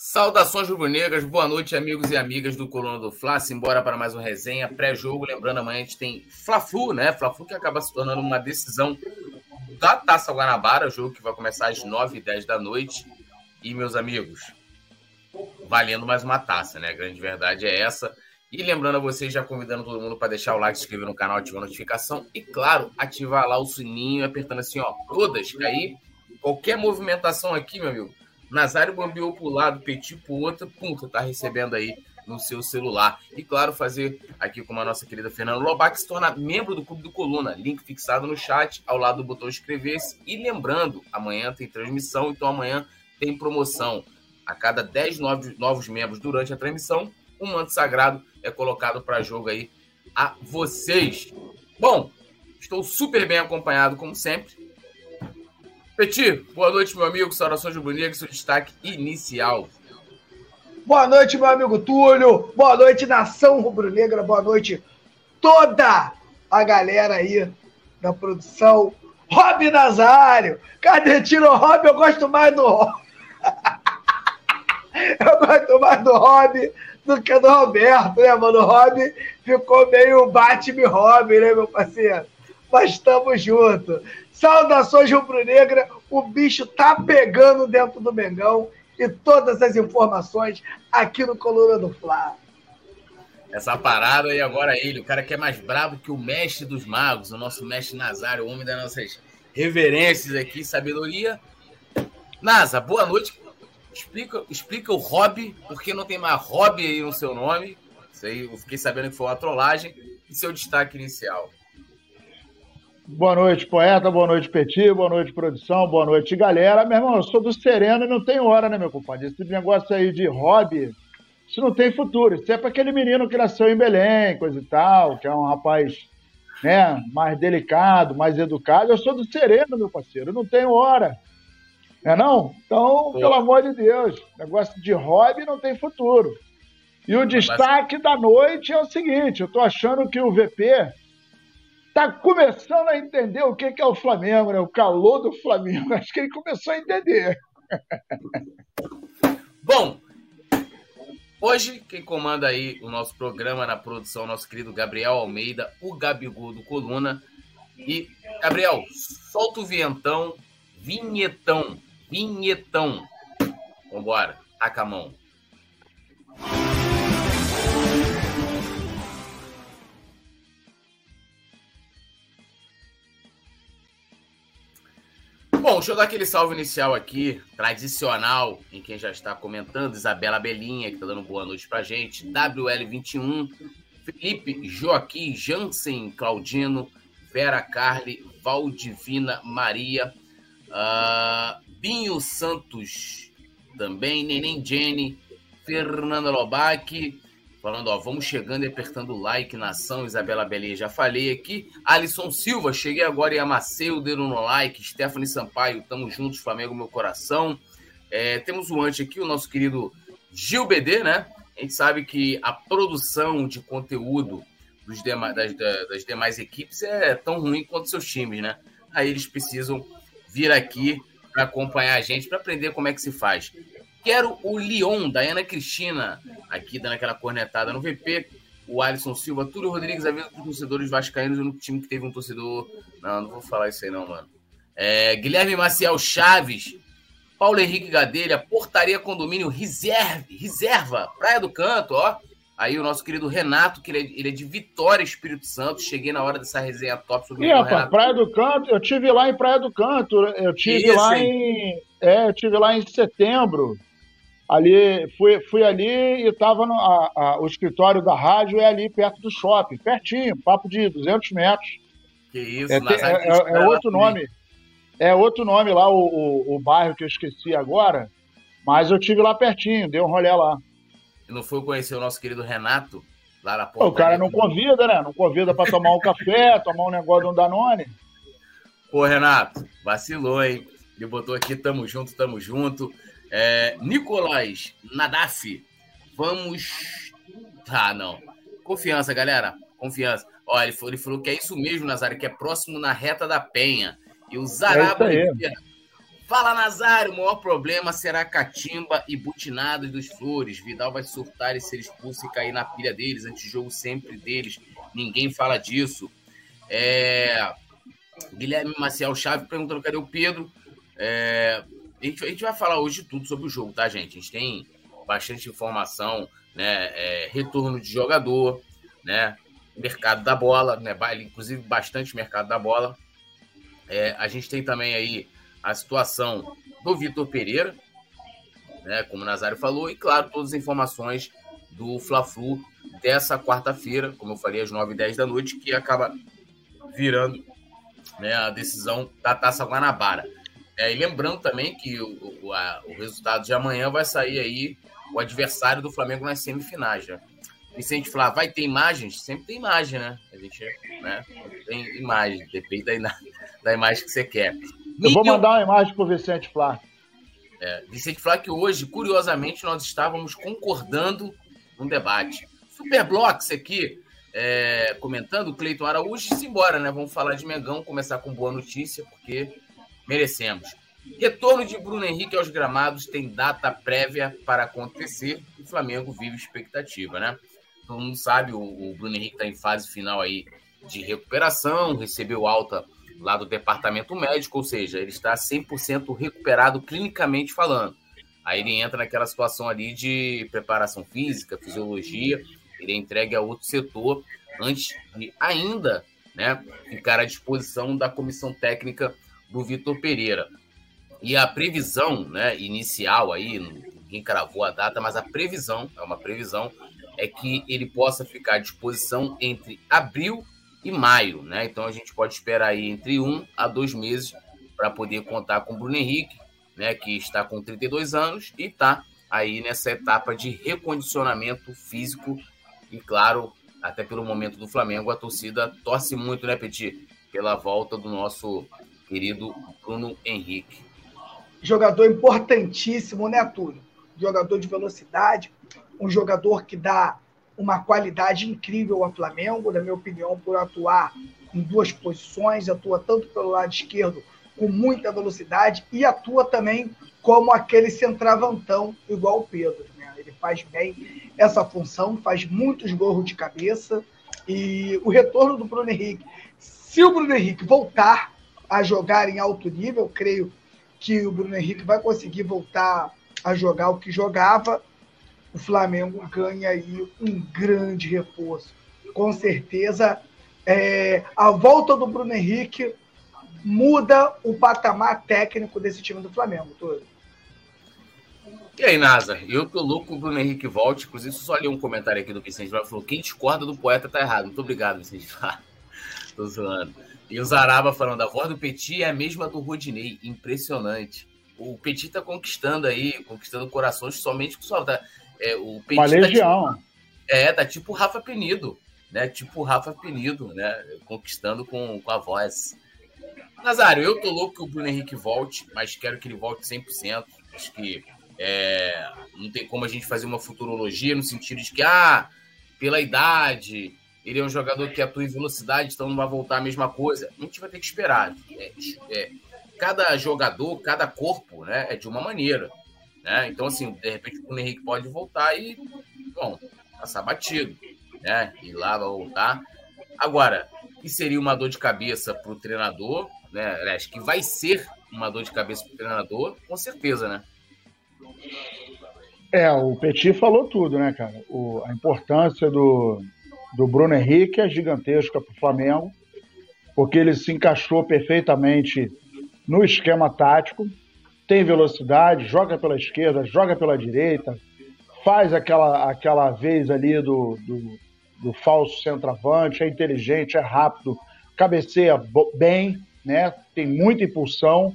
Saudações rubro-negras, boa noite, amigos e amigas do Coluna do Fla. Simbora para mais uma resenha pré-jogo. Lembrando, amanhã a gente tem Fla-Flu, né? Fla-Flu que acaba se tornando uma decisão da Taça Guanabara, jogo que vai começar às 9h10 da noite. E, meus amigos, valendo mais uma taça, né? A grande verdade é essa. E lembrando a vocês, já convidando todo mundo para deixar o like, se inscrever no canal, ativar a notificação e, claro, ativar lá o sininho, apertando assim, ó, todas, que aí qualquer movimentação aqui, meu amigo, Nazário bambeou para o lado, Petit para o outro, pum, você tá recebendo aí no seu celular. E claro, fazer aqui com a nossa querida Fernanda Lobac se tornar membro do Clube do Coluna. Link fixado no chat, ao lado do botão inscrever-se. E lembrando, amanhã tem transmissão, então amanhã tem promoção. A cada 10 novos, novos membros durante a transmissão, um manto sagrado é colocado para jogo aí a vocês. Bom, estou super bem acompanhado, como sempre. Petit, boa noite, meu amigo. Saudações do Bonito, seu destaque inicial. Boa noite, meu amigo Túlio. Boa noite, nação rubro-negra. Boa noite, toda a galera aí da produção. Rob Nazário. Cadê Tiro Rob? Eu gosto mais do Rob. Eu gosto mais do Rob do que do Roberto, né, mano? O Rob ficou meio bate-me-Rob, né, meu parceiro? Mas estamos juntos. Saudações rubro-negra, o bicho tá pegando dentro do Mengão e todas as informações aqui no Coluna do Fla. Essa parada e agora ele, o cara que é mais brabo que o mestre dos magos, o nosso mestre Nazário, o homem das nossas reverências aqui, sabedoria. Nasa, boa noite. Explica, explica o hobby, porque não tem mais hobby aí no seu nome. Isso aí, eu fiquei sabendo que foi uma trollagem. E seu destaque inicial. Boa noite, poeta. Boa noite, Petit. Boa noite, produção. Boa noite, galera. Meu irmão, eu sou do Sereno e não tenho hora, né, meu compadre? Esse negócio aí de hobby, isso não tem futuro. Isso é para aquele menino que nasceu em Belém, coisa e tal, que é um rapaz né, mais delicado, mais educado. Eu sou do Sereno, meu parceiro. Eu não tenho hora. É não? Então, pelo amor de Deus, negócio de hobby não tem futuro. E o destaque da noite é o seguinte: eu tô achando que o VP está começando a entender o que é o Flamengo, né? o calor do Flamengo. Acho que ele começou a entender. Bom, hoje quem comanda aí o nosso programa na produção, nosso querido Gabriel Almeida, o Gabigol do Coluna. E, Gabriel, solta o vientão, vinhetão, vinhetão. Vambora, taca a mão. Bom, deixa eu dar aquele salve inicial aqui, tradicional, em quem já está comentando, Isabela Belinha, que está dando boa noite pra gente, WL21, Felipe, Joaquim, Jansen, Claudino, Vera Carli, Valdivina Maria, uh, Binho Santos também, Neném Jenny, Fernanda Lobac, Falando, ó, vamos chegando e apertando o like, nação, Isabela Belinha, já falei aqui. Alisson Silva, cheguei agora e amassei o dedo no like. Stephanie Sampaio, tamo juntos, Flamengo, meu coração. É, temos o antes aqui, o nosso querido Gil BD, né? A gente sabe que a produção de conteúdo dos das, das demais equipes é tão ruim quanto seus times, né? Aí eles precisam vir aqui para acompanhar a gente, para aprender como é que se faz. Quero o Lyon, da Ana Cristina, aqui dando aquela cornetada no VP. O Alisson Silva, Túlio Rodrigues, avisa para os torcedores vascaínos no time que teve um torcedor. Não, não vou falar isso aí, não, mano. É, Guilherme Maciel Chaves, Paulo Henrique Gadelha, Portaria Condomínio Reserve, Reserva, Praia do Canto, ó. Aí o nosso querido Renato, que ele é, ele é de Vitória, Espírito Santo. Cheguei na hora dessa resenha top sobre o Renato. Praia do Canto, eu tive lá em Praia do Canto, eu tive Isso, lá hein? em. É, eu tive lá em setembro. Ali, fui, fui ali e estava o escritório da rádio é ali perto do shopping, pertinho, papo de 200 metros. Que isso, é, é, é, é outro nome. É outro nome lá, o, o, o, bairro que eu esqueci agora, mas eu tive lá pertinho, dei um rolê lá. E não foi conhecer o nosso querido Renato, lá na porta? O cara não convida, né? Não convida para tomar um café, tomar um negócio de um Danone. Pô, Renato, vacilou, hein? Ele botou aqui, tamo junto, tamo junto. É, Nicolás Nadaf, vamos. Ah, não. Confiança, galera. Confiança. Olha, ele falou, ele falou que é isso mesmo, Nazário, que é próximo na reta da Penha. E o Zaraba é Fala, Nazário. O maior problema será Catimba e Butinados dos Flores. Vidal vai surtar e ser expulso e cair na pilha deles. Antijogo sempre deles. Ninguém fala disso. É... Guilherme Maciel Chave perguntando cadê o Pedro. É... A, gente, a gente vai falar hoje tudo sobre o jogo, tá, gente? A gente tem bastante informação, né? É, retorno de jogador, né? Mercado da bola, né? Inclusive bastante mercado da bola. É, a gente tem também aí a situação do Vitor Pereira, né, como o Nazário falou, e claro, todas as informações do Fla-Flu dessa quarta-feira, como eu falei, às 9h10 da noite, que acaba virando né, a decisão da Taça Guanabara. É, e lembrando também que o, o, a, o, resultado de amanhã vai sair aí o adversário do Flamengo nas semifinais. Né? Vicente falar, vai ter imagens? Sempre tem imagem, né? A gente né, tem imagem, depende da, da imagem que você quer. Eu vou mandar uma imagem para o Vicente Flá. É, Vicente Flá, que hoje, curiosamente, nós estávamos concordando no debate. Superblocks aqui, é, comentando, o Cleiton Araújo, se embora, né? Vamos falar de Mengão, começar com boa notícia, porque merecemos. Retorno de Bruno Henrique aos gramados tem data prévia para acontecer. O Flamengo vive expectativa, né? Todo mundo sabe, o, o Bruno Henrique está em fase final aí de recuperação, recebeu alta lá do departamento médico, ou seja, ele está 100% recuperado clinicamente falando. Aí ele entra naquela situação ali de preparação física, fisiologia, ele é entregue a outro setor antes de ainda né, ficar à disposição da comissão técnica do Vitor Pereira. E a previsão né, inicial aí, ninguém cravou a data, mas a previsão, é uma previsão, é que ele possa ficar à disposição entre abril e maio, né? Então a gente pode esperar aí entre um a dois meses para poder contar com o Bruno Henrique, né? Que está com 32 anos e está aí nessa etapa de recondicionamento físico e claro, até pelo momento do Flamengo, a torcida torce muito, né, Petit, pela volta do nosso querido Bruno Henrique. Jogador importantíssimo, né, Túlio? Jogador de velocidade, um jogador que dá uma qualidade incrível ao Flamengo, na minha opinião, por atuar em duas posições, atua tanto pelo lado esquerdo com muita velocidade e atua também como aquele centravantão igual o Pedro. Né? Ele faz bem essa função, faz muitos gols de cabeça e o retorno do Bruno Henrique. Se o Bruno Henrique voltar a jogar em alto nível, creio que o Bruno Henrique vai conseguir voltar a jogar o que jogava o Flamengo ganha aí um grande reforço. Com certeza, é, a volta do Bruno Henrique muda o patamar técnico desse time do Flamengo, todo. E aí, Nasa? Eu tô louco que o Bruno Henrique volte. Inclusive, só li um comentário aqui do Vicente Flávio. Falou: quem discorda do poeta tá errado. Muito obrigado, Vicente Flávio. tô zoando. E o Zaraba falando: a voz do Petit é a mesma do Rodinei. Impressionante. O Petit tá conquistando aí, conquistando corações somente com sua. Tá, é, o Petit Uma legião. Tá tipo, é, tá tipo o Rafa Penido, né? Tipo o Rafa Penido, né? Conquistando com, com a voz. Nazário, eu tô louco que o Bruno Henrique volte, mas quero que ele volte 100%. Acho que é, não tem como a gente fazer uma futurologia no sentido de que, ah, pela idade, ele é um jogador que atua em velocidade, então não vai voltar a mesma coisa. A gente vai ter que esperar. É, é, cada jogador, cada corpo, né, é de uma maneira. Né? Então, assim, de repente o Henrique pode voltar e, bom, passar batido, né? E lá vai voltar. Agora, que seria uma dor de cabeça para o treinador, né? Acho que vai ser uma dor de cabeça para o treinador, com certeza, né? É, o Petit falou tudo, né, cara? O, a importância do, do Bruno Henrique é gigantesca para o Flamengo, porque ele se encaixou perfeitamente no esquema tático tem velocidade, joga pela esquerda, joga pela direita, faz aquela, aquela vez ali do, do, do falso centroavante, é inteligente, é rápido, cabeceia bem, né? tem muita impulsão,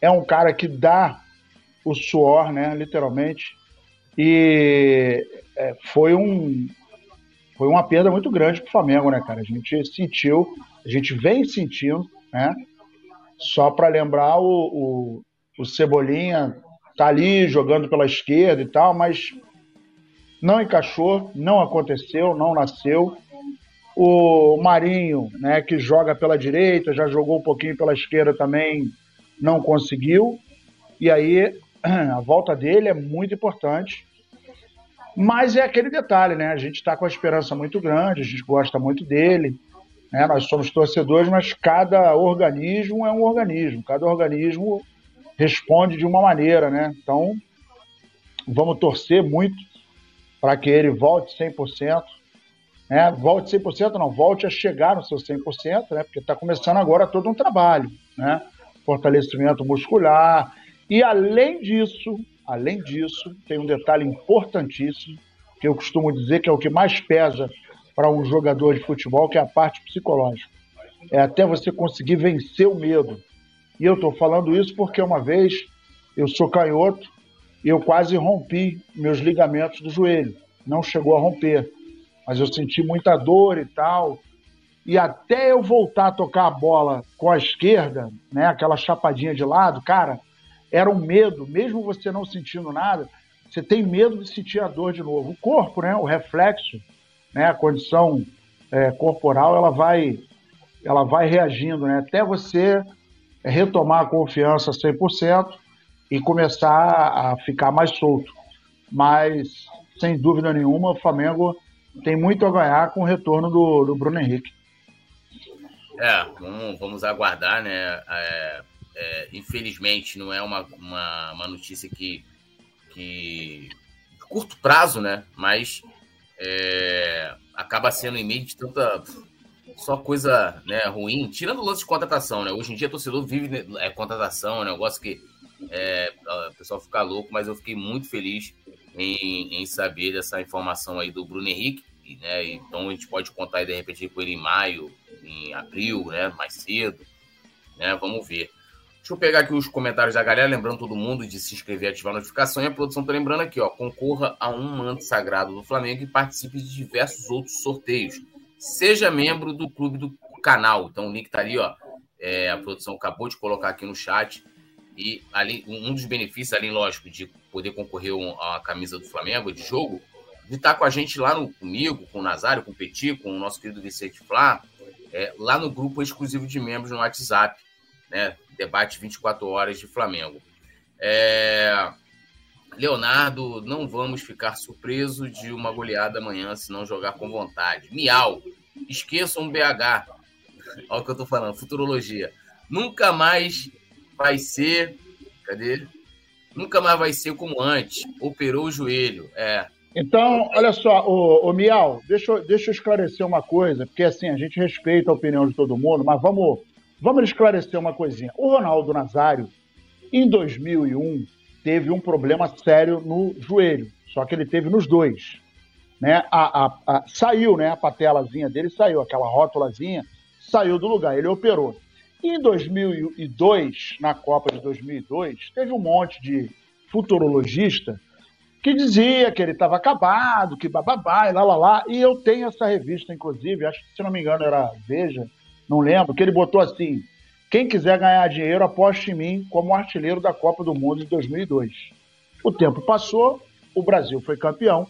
é um cara que dá o suor, né? literalmente, e é, foi um foi uma perda muito grande para o Flamengo, né, cara? A gente sentiu, a gente vem sentindo, né? Só para lembrar o, o o Cebolinha tá ali jogando pela esquerda e tal, mas não encaixou, não aconteceu, não nasceu. O Marinho, né, que joga pela direita, já jogou um pouquinho pela esquerda também, não conseguiu. E aí a volta dele é muito importante. Mas é aquele detalhe, né? A gente está com a esperança muito grande, a gente gosta muito dele. Né? Nós somos torcedores, mas cada organismo é um organismo, cada organismo responde de uma maneira, né? Então, vamos torcer muito para que ele volte 100%. Né? Volte 100%, não, volte a chegar no seu 100%, né? porque está começando agora todo um trabalho, né? fortalecimento muscular. E além disso, além disso, tem um detalhe importantíssimo, que eu costumo dizer que é o que mais pesa para um jogador de futebol, que é a parte psicológica. É até você conseguir vencer o medo. E eu estou falando isso porque uma vez eu sou canhoto e eu quase rompi meus ligamentos do joelho. Não chegou a romper, mas eu senti muita dor e tal. E até eu voltar a tocar a bola com a esquerda, né, aquela chapadinha de lado, cara, era um medo, mesmo você não sentindo nada, você tem medo de sentir a dor de novo. O corpo, né, o reflexo, né, a condição é, corporal, ela vai, ela vai reagindo, né, até você retomar a confiança 100% e começar a ficar mais solto. Mas, sem dúvida nenhuma, o Flamengo tem muito a ganhar com o retorno do, do Bruno Henrique. É, vamos, vamos aguardar, né? É, é, infelizmente, não é uma, uma, uma notícia que, que. curto prazo, né? Mas é, acaba sendo em meio de tanta só coisa né, ruim, tirando o lance de contratação, né? Hoje em dia, torcedor vive né, é, contratação, é um negócio que é, o pessoal fica louco, mas eu fiquei muito feliz em, em saber dessa informação aí do Bruno Henrique, né? Então a gente pode contar aí, de repente com ele em maio, em abril, né? Mais cedo, né? Vamos ver. Deixa eu pegar aqui os comentários da galera, lembrando todo mundo de se inscrever e ativar a notificação. E a produção tá lembrando aqui, ó, concorra a um manto sagrado do Flamengo e participe de diversos outros sorteios. Seja membro do clube do canal. Então o link tá ali, ó. É, a produção acabou de colocar aqui no chat. E ali, um dos benefícios, além, lógico, de poder concorrer a camisa do Flamengo de jogo, de estar com a gente lá no, comigo, com o Nazário, com o Petit, com o nosso querido Vicente Flá, é, lá no grupo exclusivo de membros no WhatsApp, né? Debate 24 horas de Flamengo. É... Leonardo, não vamos ficar surpresos de uma goleada amanhã se não jogar com vontade. Miau, esqueçam o BH. Olha o que eu tô falando, futurologia. Nunca mais vai ser. Cadê? Nunca mais vai ser como antes. Operou o joelho. É. Então, olha só, o, o Miau, deixa, deixa eu esclarecer uma coisa, porque assim, a gente respeita a opinião de todo mundo, mas vamos, vamos esclarecer uma coisinha. O Ronaldo Nazário, em 2001, teve um problema sério no joelho, só que ele teve nos dois. Né? A, a, a, saiu, né? A patelazinha dele saiu, aquela rótulazinha saiu do lugar, ele operou. Em 2002, na Copa de 2002, teve um monte de futurologista que dizia que ele estava acabado, que bababá, e lá, lá, lá. E eu tenho essa revista, inclusive, acho que, se não me engano, era Veja, não lembro, que ele botou assim: quem quiser ganhar dinheiro, aposte em mim como artilheiro da Copa do Mundo de 2002. O tempo passou, o Brasil foi campeão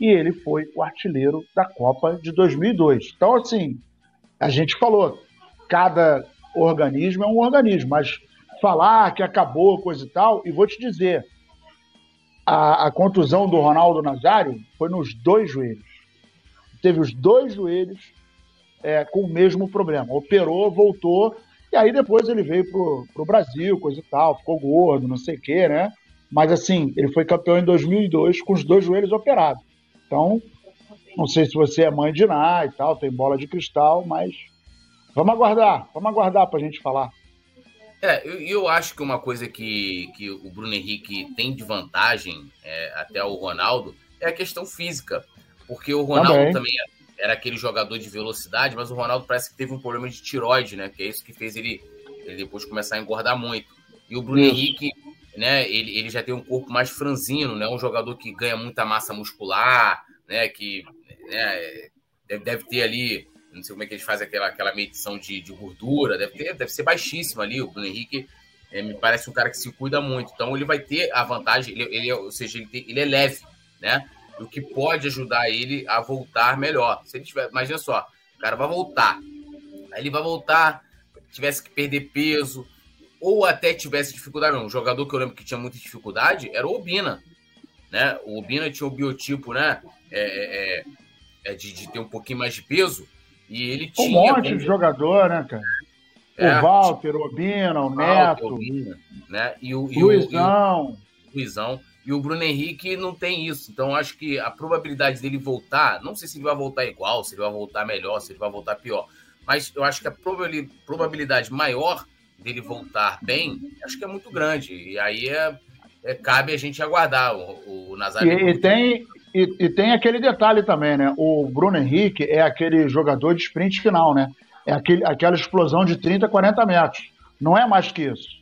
e ele foi o artilheiro da Copa de 2002. Então, assim, a gente falou, cada organismo é um organismo, mas falar que acabou, coisa e tal, e vou te dizer, a, a contusão do Ronaldo Nazário foi nos dois joelhos. Teve os dois joelhos é, com o mesmo problema. Operou, voltou, e aí depois ele veio pro, pro Brasil, coisa e tal, ficou gordo, não sei o quê, né? Mas assim, ele foi campeão em 2002 com os dois joelhos operados. Então, não sei se você é mãe de Ná e tal, tem bola de cristal, mas Vamos aguardar, vamos aguardar para a gente falar. É, eu, eu, acho que uma coisa que, que o Bruno Henrique tem de vantagem, é, até o Ronaldo, é a questão física. Porque o Ronaldo também. também era aquele jogador de velocidade, mas o Ronaldo parece que teve um problema de tiroide, né? Que é isso que fez ele, ele depois começar a engordar muito. E o Bruno isso. Henrique, né, ele, ele já tem um corpo mais franzino, né? Um jogador que ganha muita massa muscular, né? Que né, deve, deve ter ali não sei como é que eles fazem aquela, aquela medição de, de gordura, deve, ter, deve ser baixíssimo ali. O Bruno Henrique é, me parece um cara que se cuida muito, então ele vai ter a vantagem, ele, ele ou seja, ele, tem, ele é leve, né? O que pode ajudar ele a voltar melhor. Se ele tiver, imagina só, o cara vai voltar, aí ele vai voltar, tivesse que perder peso, ou até tivesse dificuldade. Um jogador que eu lembro que tinha muita dificuldade era o Obina. Né? O Obina tinha o biotipo né? É, é, é, é de, de, ter um pouquinho mais de peso. E ele tinha. Um monte como... de jogador, né, cara? É, o Walter, o Obina, o Neto. Obina, né? E o, e Luizão. O, e o Luizão. E o Bruno Henrique não tem isso. Então, acho que a probabilidade dele voltar, não sei se ele vai voltar igual, se ele vai voltar melhor, se ele vai voltar pior. Mas eu acho que a probabilidade maior dele voltar bem, acho que é muito grande. E aí é, é cabe a gente aguardar o, o Nazário. E, e tem, e, e, tem aquele detalhe também, né? O Bruno Henrique é aquele jogador de sprint final, né? É aquele, aquela explosão de 30, 40 metros. Não é mais que isso.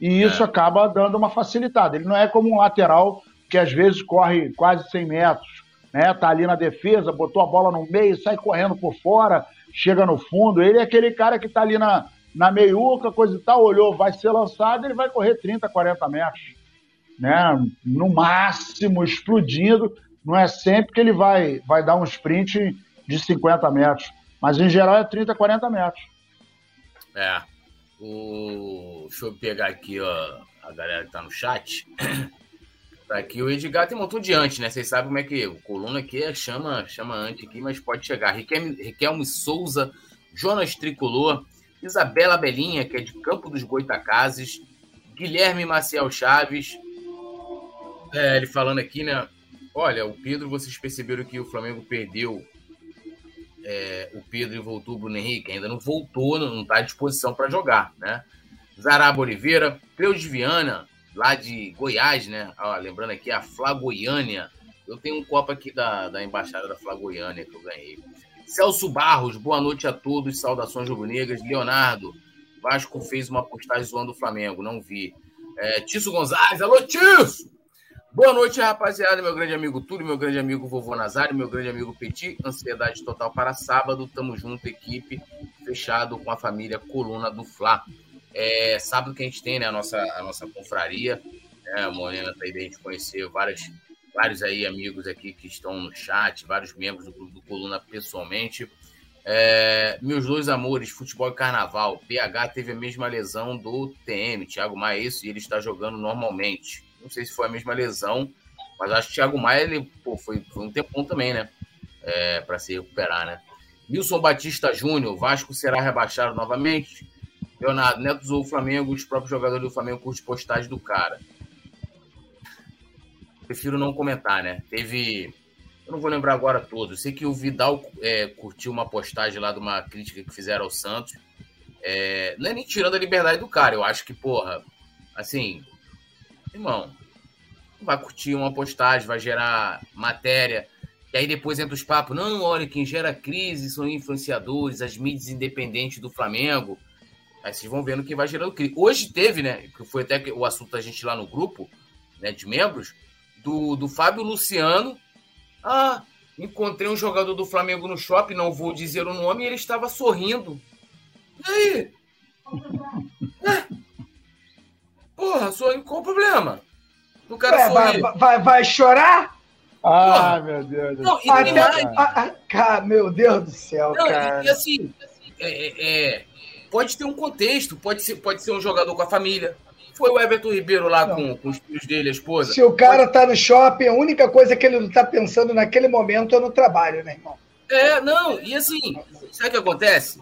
E isso é. acaba dando uma facilitada. Ele não é como um lateral que às vezes corre quase 100 metros, né? Tá ali na defesa, botou a bola no meio, sai correndo por fora, chega no fundo. Ele é aquele cara que tá ali na, na meiuca, coisa e tal, olhou, vai ser lançado, ele vai correr 30, 40 metros. Né? No máximo, explodindo. Não é sempre que ele vai, vai dar um sprint de 50 metros. Mas em geral é 30, 40 metros. É. O... Deixa eu pegar aqui ó, a galera que tá no chat. Tá aqui o Edgar tem um montão de antes, né? Vocês sabem como é que o coluna aqui é, chama, chama antes aqui, mas pode chegar. Riquelme, Riquelme Souza, Jonas Tricolor, Isabela Belinha, que é de Campo dos Goitacazes, Guilherme Maciel Chaves. É, ele falando aqui, né? Olha, o Pedro, vocês perceberam que o Flamengo perdeu é, o Pedro e voltou o Bruno Henrique? Ainda não voltou, não está à disposição para jogar, né? Zaraba Oliveira, Cleudes Viana, lá de Goiás, né? Ó, lembrando aqui, a Flagoiânia. Eu tenho um copo aqui da, da Embaixada da Flagoiânia que eu ganhei. Celso Barros, boa noite a todos, saudações rubro-negras. Leonardo, Vasco fez uma postagem zoando o Flamengo, não vi. É, Tício Gonzalez, alô Tício! Boa noite, rapaziada, meu grande amigo Túlio, meu grande amigo Vovô Nazário, meu grande amigo Petit. Ansiedade total para sábado, tamo junto, equipe, fechado com a família Coluna do Fla. É, sábado que a gente tem né, a, nossa, a nossa confraria. Né, a Morena tá aí a gente conhecer várias, vários aí amigos aqui que estão no chat, vários membros do Clube do Coluna pessoalmente. É, meus dois amores, futebol e carnaval. PH teve a mesma lesão do TM, Thiago Maia, isso, e ele está jogando normalmente. Não sei se foi a mesma lesão, mas acho que o Thiago Maia ele, pô, foi, foi um tempão também, né? É, para se recuperar, né? Wilson Batista Júnior, Vasco será rebaixado novamente? Leonardo, Neto usou o Flamengo, os próprios jogadores do Flamengo curte postagem do cara. Prefiro não comentar, né? Teve. Eu não vou lembrar agora todos. Sei que o Vidal é, curtiu uma postagem lá de uma crítica que fizeram ao Santos. É, não é nem tirando a liberdade do cara. Eu acho que, porra, assim, irmão, vai curtir uma postagem, vai gerar matéria. E aí depois entra os papos. Não, olha, quem gera crise são influenciadores, as mídias independentes do Flamengo. Aí vocês vão vendo que vai gerando crise. Hoje teve, né? Que foi até o assunto da gente lá no grupo, né, de membros, do, do Fábio Luciano. Ah, encontrei um jogador do Flamengo no shopping, não vou dizer o nome, e ele estava sorrindo. E aí? Porra, sorrindo, qual o problema? O cara é, vai, vai, vai, chorar? Ah, Porra. meu Deus do céu. Ah, ah, meu Deus do céu, não, cara. E, e assim, é, é, é pode ter um contexto, pode ser, pode ser um jogador com a família. Foi o Everton Ribeiro lá com, com, os filhos dele, a esposa. Se o cara tá no shopping, a única coisa que ele não tá pensando naquele momento é no trabalho, né, irmão? É, não, e assim, sabe o que acontece?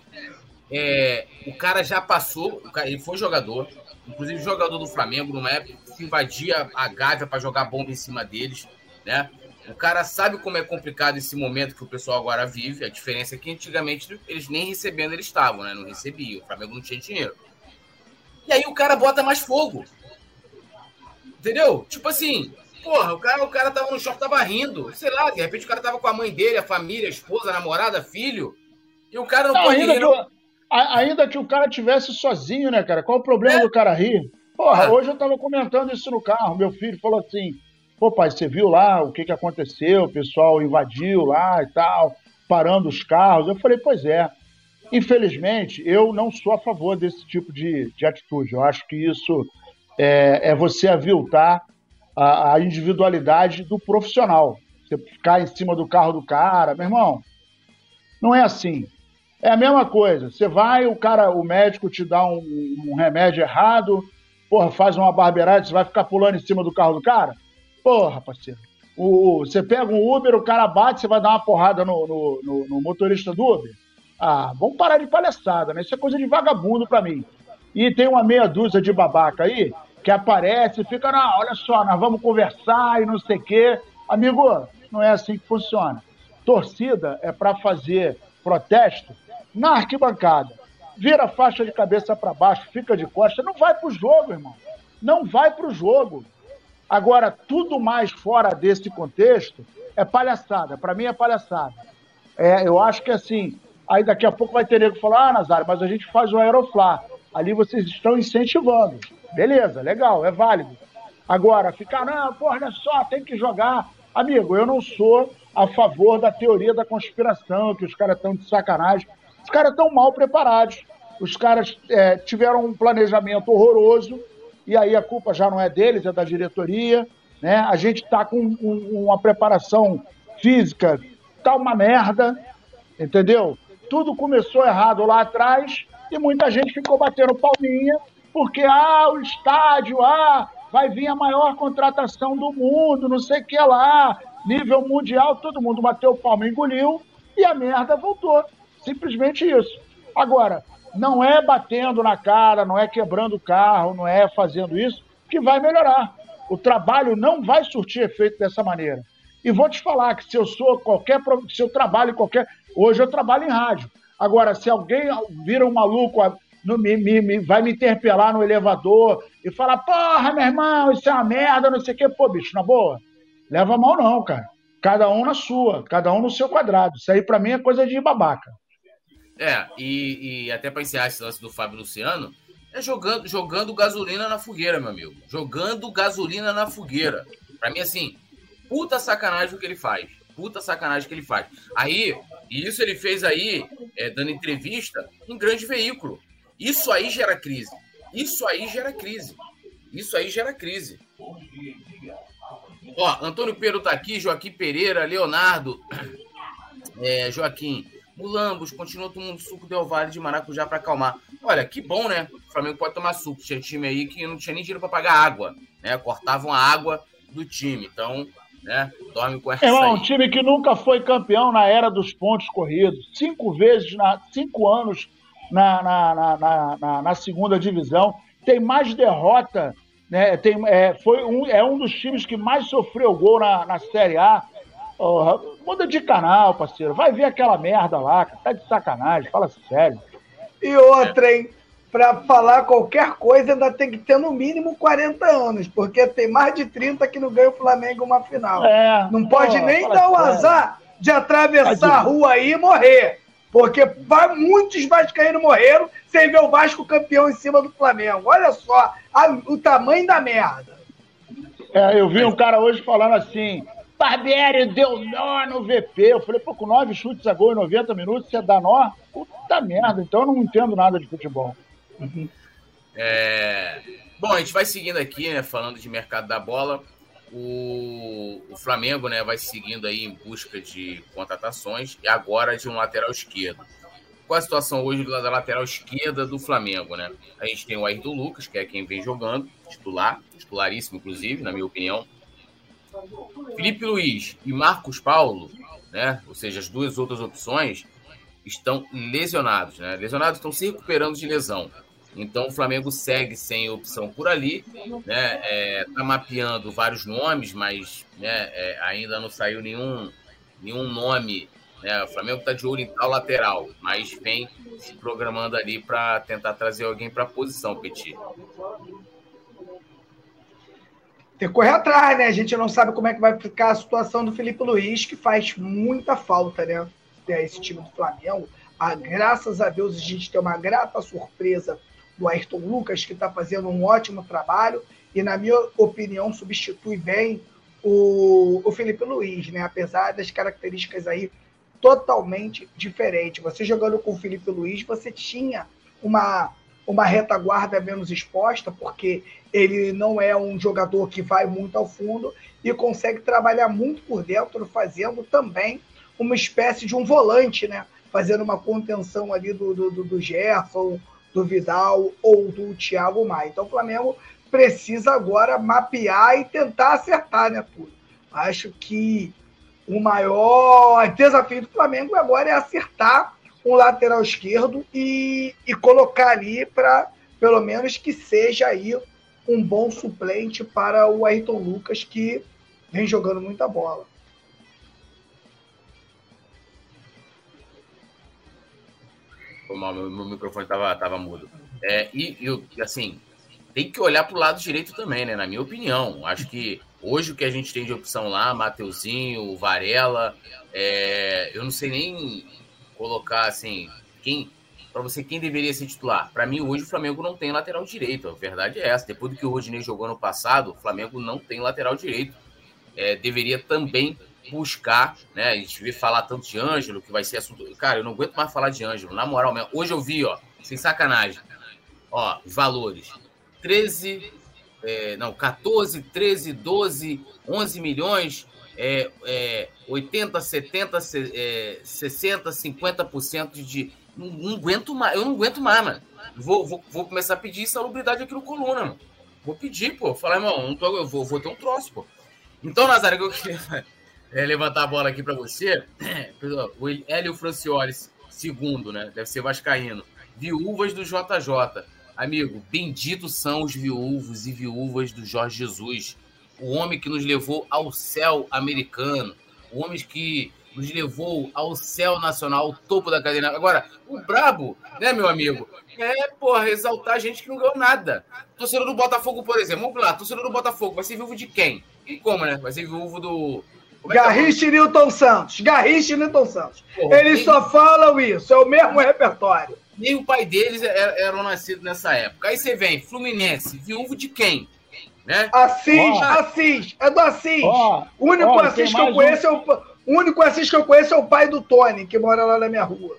É, o cara já passou, ele foi jogador, inclusive jogador do Flamengo, numa época que invadia a Gávea para jogar bomba em cima deles, né? O cara sabe como é complicado esse momento que o pessoal agora vive. A diferença é que antigamente eles nem recebendo eles estavam, né? Não recebiam. O Flamengo não tinha dinheiro. E aí o cara bota mais fogo. Entendeu? Tipo assim, porra, o cara, o cara tava no shopping, tava rindo. Sei lá, de repente o cara tava com a mãe dele, a família, a esposa, a namorada, filho. E o cara não, não pode rir. Ainda que o cara tivesse sozinho, né, cara? Qual o problema é. do cara rir? Porra, ah. hoje eu tava comentando isso no carro. Meu filho falou assim: Pô, pai, você viu lá o que, que aconteceu? O pessoal invadiu lá e tal, parando os carros. Eu falei, pois é. Infelizmente, eu não sou a favor desse tipo de, de atitude. Eu acho que isso é, é você aviltar a, a individualidade do profissional. Você ficar em cima do carro do cara, meu irmão, não é assim. É a mesma coisa. Você vai, o cara, o médico te dá um, um remédio errado, porra, faz uma barbeiragem, você vai ficar pulando em cima do carro do cara? Porra, parceiro. O, você pega um Uber, o cara bate, você vai dar uma porrada no, no, no, no motorista do Uber? Ah, vamos parar de palhaçada, né? Isso é coisa de vagabundo para mim. E tem uma meia dúzia de babaca aí que aparece e fica, não, olha só, nós vamos conversar e não sei o quê. Amigo, não é assim que funciona. Torcida é para fazer protesto na arquibancada. Vira a faixa de cabeça para baixo, fica de costa, não vai pro jogo, irmão. Não vai pro jogo. Agora, tudo mais fora desse contexto é palhaçada. Para mim é palhaçada. É, eu acho que assim, aí daqui a pouco vai ter nego falar, ah, Nazário, mas a gente faz o Aeroflá. Ali vocês estão incentivando. Beleza, legal, é válido. Agora, ficar, não, porra, olha só, tem que jogar. Amigo, eu não sou a favor da teoria da conspiração, que os caras estão de sacanagem. Os caras estão mal preparados. Os caras é, tiveram um planejamento horroroso, e aí a culpa já não é deles, é da diretoria. Né? A gente está com um, uma preparação física, tá uma merda, entendeu? Tudo começou errado lá atrás e muita gente ficou batendo palminha porque ah, o estádio, ah, vai vir a maior contratação do mundo, não sei o que lá, nível mundial, todo mundo bateu o palmo, engoliu e a merda voltou. Simplesmente isso. Agora, não é batendo na cara, não é quebrando o carro, não é fazendo isso que vai melhorar. O trabalho não vai surtir efeito dessa maneira. E vou te falar que se eu sou qualquer, se eu trabalho qualquer, hoje eu trabalho em rádio. Agora, se alguém vira um maluco, no, me, me, vai me interpelar no elevador e falar, porra, meu irmão, isso é uma merda, não sei o quê, pô, bicho, na boa, leva mal não, cara. Cada um na sua, cada um no seu quadrado. Isso aí para mim é coisa de babaca. É, e, e até para encerrar esse lance do Fábio Luciano, é jogando, jogando gasolina na fogueira, meu amigo. Jogando gasolina na fogueira. Para mim, assim, puta sacanagem o que ele faz. Puta sacanagem que ele faz. Aí, e isso ele fez aí, é, dando entrevista em grande veículo. Isso aí gera crise. Isso aí gera crise. Isso aí gera crise. Ó, Antônio Pedro tá aqui, Joaquim Pereira, Leonardo, é, Joaquim. Mulambos, continua tomando suco Del Vale de maracujá para acalmar. Olha, que bom, né? O Flamengo pode tomar suco. Tinha time aí que não tinha nem dinheiro para pagar água, né? Cortavam a água do time. Então, né? Dorme com essa. É um time que nunca foi campeão na era dos pontos corridos. Cinco vezes, na, cinco anos na, na, na, na, na segunda divisão. Tem mais derrota, né? Tem, é, foi um, é um dos times que mais sofreu gol na, na Série A. Oh, muda de canal, parceiro. Vai ver aquela merda lá, tá de sacanagem, fala sério. E outra, hein? Pra falar qualquer coisa, ainda tem que ter no mínimo 40 anos, porque tem mais de 30 que não ganha o Flamengo uma final. É, não pode nem dar o azar de atravessar a rua aí e morrer. Porque muitos vascaínos morreram sem ver o Vasco campeão em cima do Flamengo. Olha só a, o tamanho da merda. É, eu vi um cara hoje falando assim, Barbieri deu nó no VP. Eu falei, pô, com nove chutes a gol em 90 minutos, você dá nó? Puta merda, então eu não entendo nada de futebol. Uhum. É... Bom, a gente vai seguindo aqui, né, falando de mercado da bola. O, o, Flamengo né, vai seguindo aí em busca de contratações e agora de um lateral esquerdo. Qual a situação hoje da lateral esquerda do Flamengo? Né? A gente tem o Ayrton Lucas, que é quem vem jogando, titular, titularíssimo, inclusive, na minha opinião. Felipe Luiz e Marcos Paulo, né? ou seja, as duas outras opções, estão lesionados. Né? Lesionados estão se recuperando de lesão. Então o Flamengo segue sem opção por ali, né? É, tá mapeando vários nomes, mas né, é, ainda não saiu nenhum, nenhum nome. Né? O Flamengo está de olho em tal lateral, mas vem se programando ali para tentar trazer alguém para a posição, Petit. Tem que correr atrás, né? A gente não sabe como é que vai ficar a situação do Felipe Luiz, que faz muita falta, né? Esse time do Flamengo. Ah, graças a Deus a gente tem uma grata surpresa do Ayrton Lucas, que está fazendo um ótimo trabalho e, na minha opinião, substitui bem o, o Felipe Luiz, né? apesar das características aí totalmente diferentes. Você jogando com o Felipe Luiz, você tinha uma, uma retaguarda menos exposta, porque ele não é um jogador que vai muito ao fundo e consegue trabalhar muito por dentro, fazendo também uma espécie de um volante, né? fazendo uma contenção ali do, do, do Gerson, do Vidal ou do Thiago Maia. Então o Flamengo precisa agora mapear e tentar acertar, né, tudo. Acho que o maior desafio do Flamengo agora é acertar um lateral esquerdo e, e colocar ali para, pelo menos, que seja aí um bom suplente para o Ayrton Lucas, que vem jogando muita bola. Mal, meu, meu microfone estava tava mudo. É, e, e, assim, tem que olhar para o lado direito também, né? Na minha opinião. Acho que hoje o que a gente tem de opção lá, Mateuzinho, Varela, é, eu não sei nem colocar assim, quem para você quem deveria ser titular. Para mim, hoje o Flamengo não tem lateral direito. A verdade é essa. Depois do que o Rodinei jogou no passado, o Flamengo não tem lateral direito. É, deveria também buscar, né? A gente vê falar tanto de Ângelo, que vai ser assunto. Cara, eu não aguento mais falar de Ângelo, na moral mesmo. Hoje eu vi, ó, sem sacanagem. Ó, valores. 13, é, não, 14, 13, 12, 11 milhões, é, é, 80, 70, é, 60, 50% de. Não, não, aguento mais, eu não aguento mais, mano. Vou, vou, vou começar a pedir salubridade aqui no coluna, mano. Vou pedir, pô. Falar, irmão, não tô, eu vou, vou ter um troço, pô. Então, Nazário, que eu queria é, levantar a bola aqui para você. O Hélio Francioli, segundo, né? Deve ser Vascaíno. Viúvas do JJ. Amigo, benditos são os viúvos e viúvas do Jorge Jesus. O homem que nos levou ao céu americano. O homem que nos levou ao céu nacional, ao topo da cadeia. Agora, o brabo, né, meu amigo? É, porra, exaltar a gente que não ganhou nada. Torcedor do Botafogo, por exemplo. Vamos lá, torcedor do Botafogo vai ser viúvo de quem? E como, né? Vai ser viúvo do é, é Garrincha e Newton Santos. Garrincha e Newton Santos. Porra, Eles nem... só falam isso, é o mesmo repertório. Nem o pai deles eram nascidos nessa época. Aí você vem, Fluminense, viúvo de quem? Né? Assis, oh. Assis, é do Assis. Oh. O único oh, Assis que eu conheço um... é o. O único Assis que eu conheço é o pai do Tony, que mora lá na minha rua.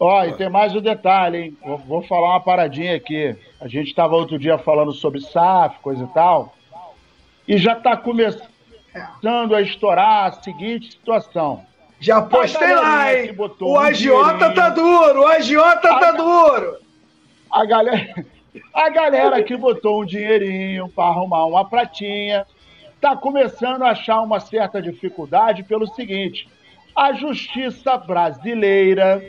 Ó, oh, e tem mais um detalhe, hein? Vou, vou falar uma paradinha aqui. A gente estava outro dia falando sobre SAF, coisa e tal. E já está começando a estourar a seguinte situação. Já postei lá, hein? O agiota tá duro, o agiota tá duro. A galera, a galera que botou um dinheirinho para arrumar uma pratinha está começando a achar uma certa dificuldade pelo seguinte: a justiça brasileira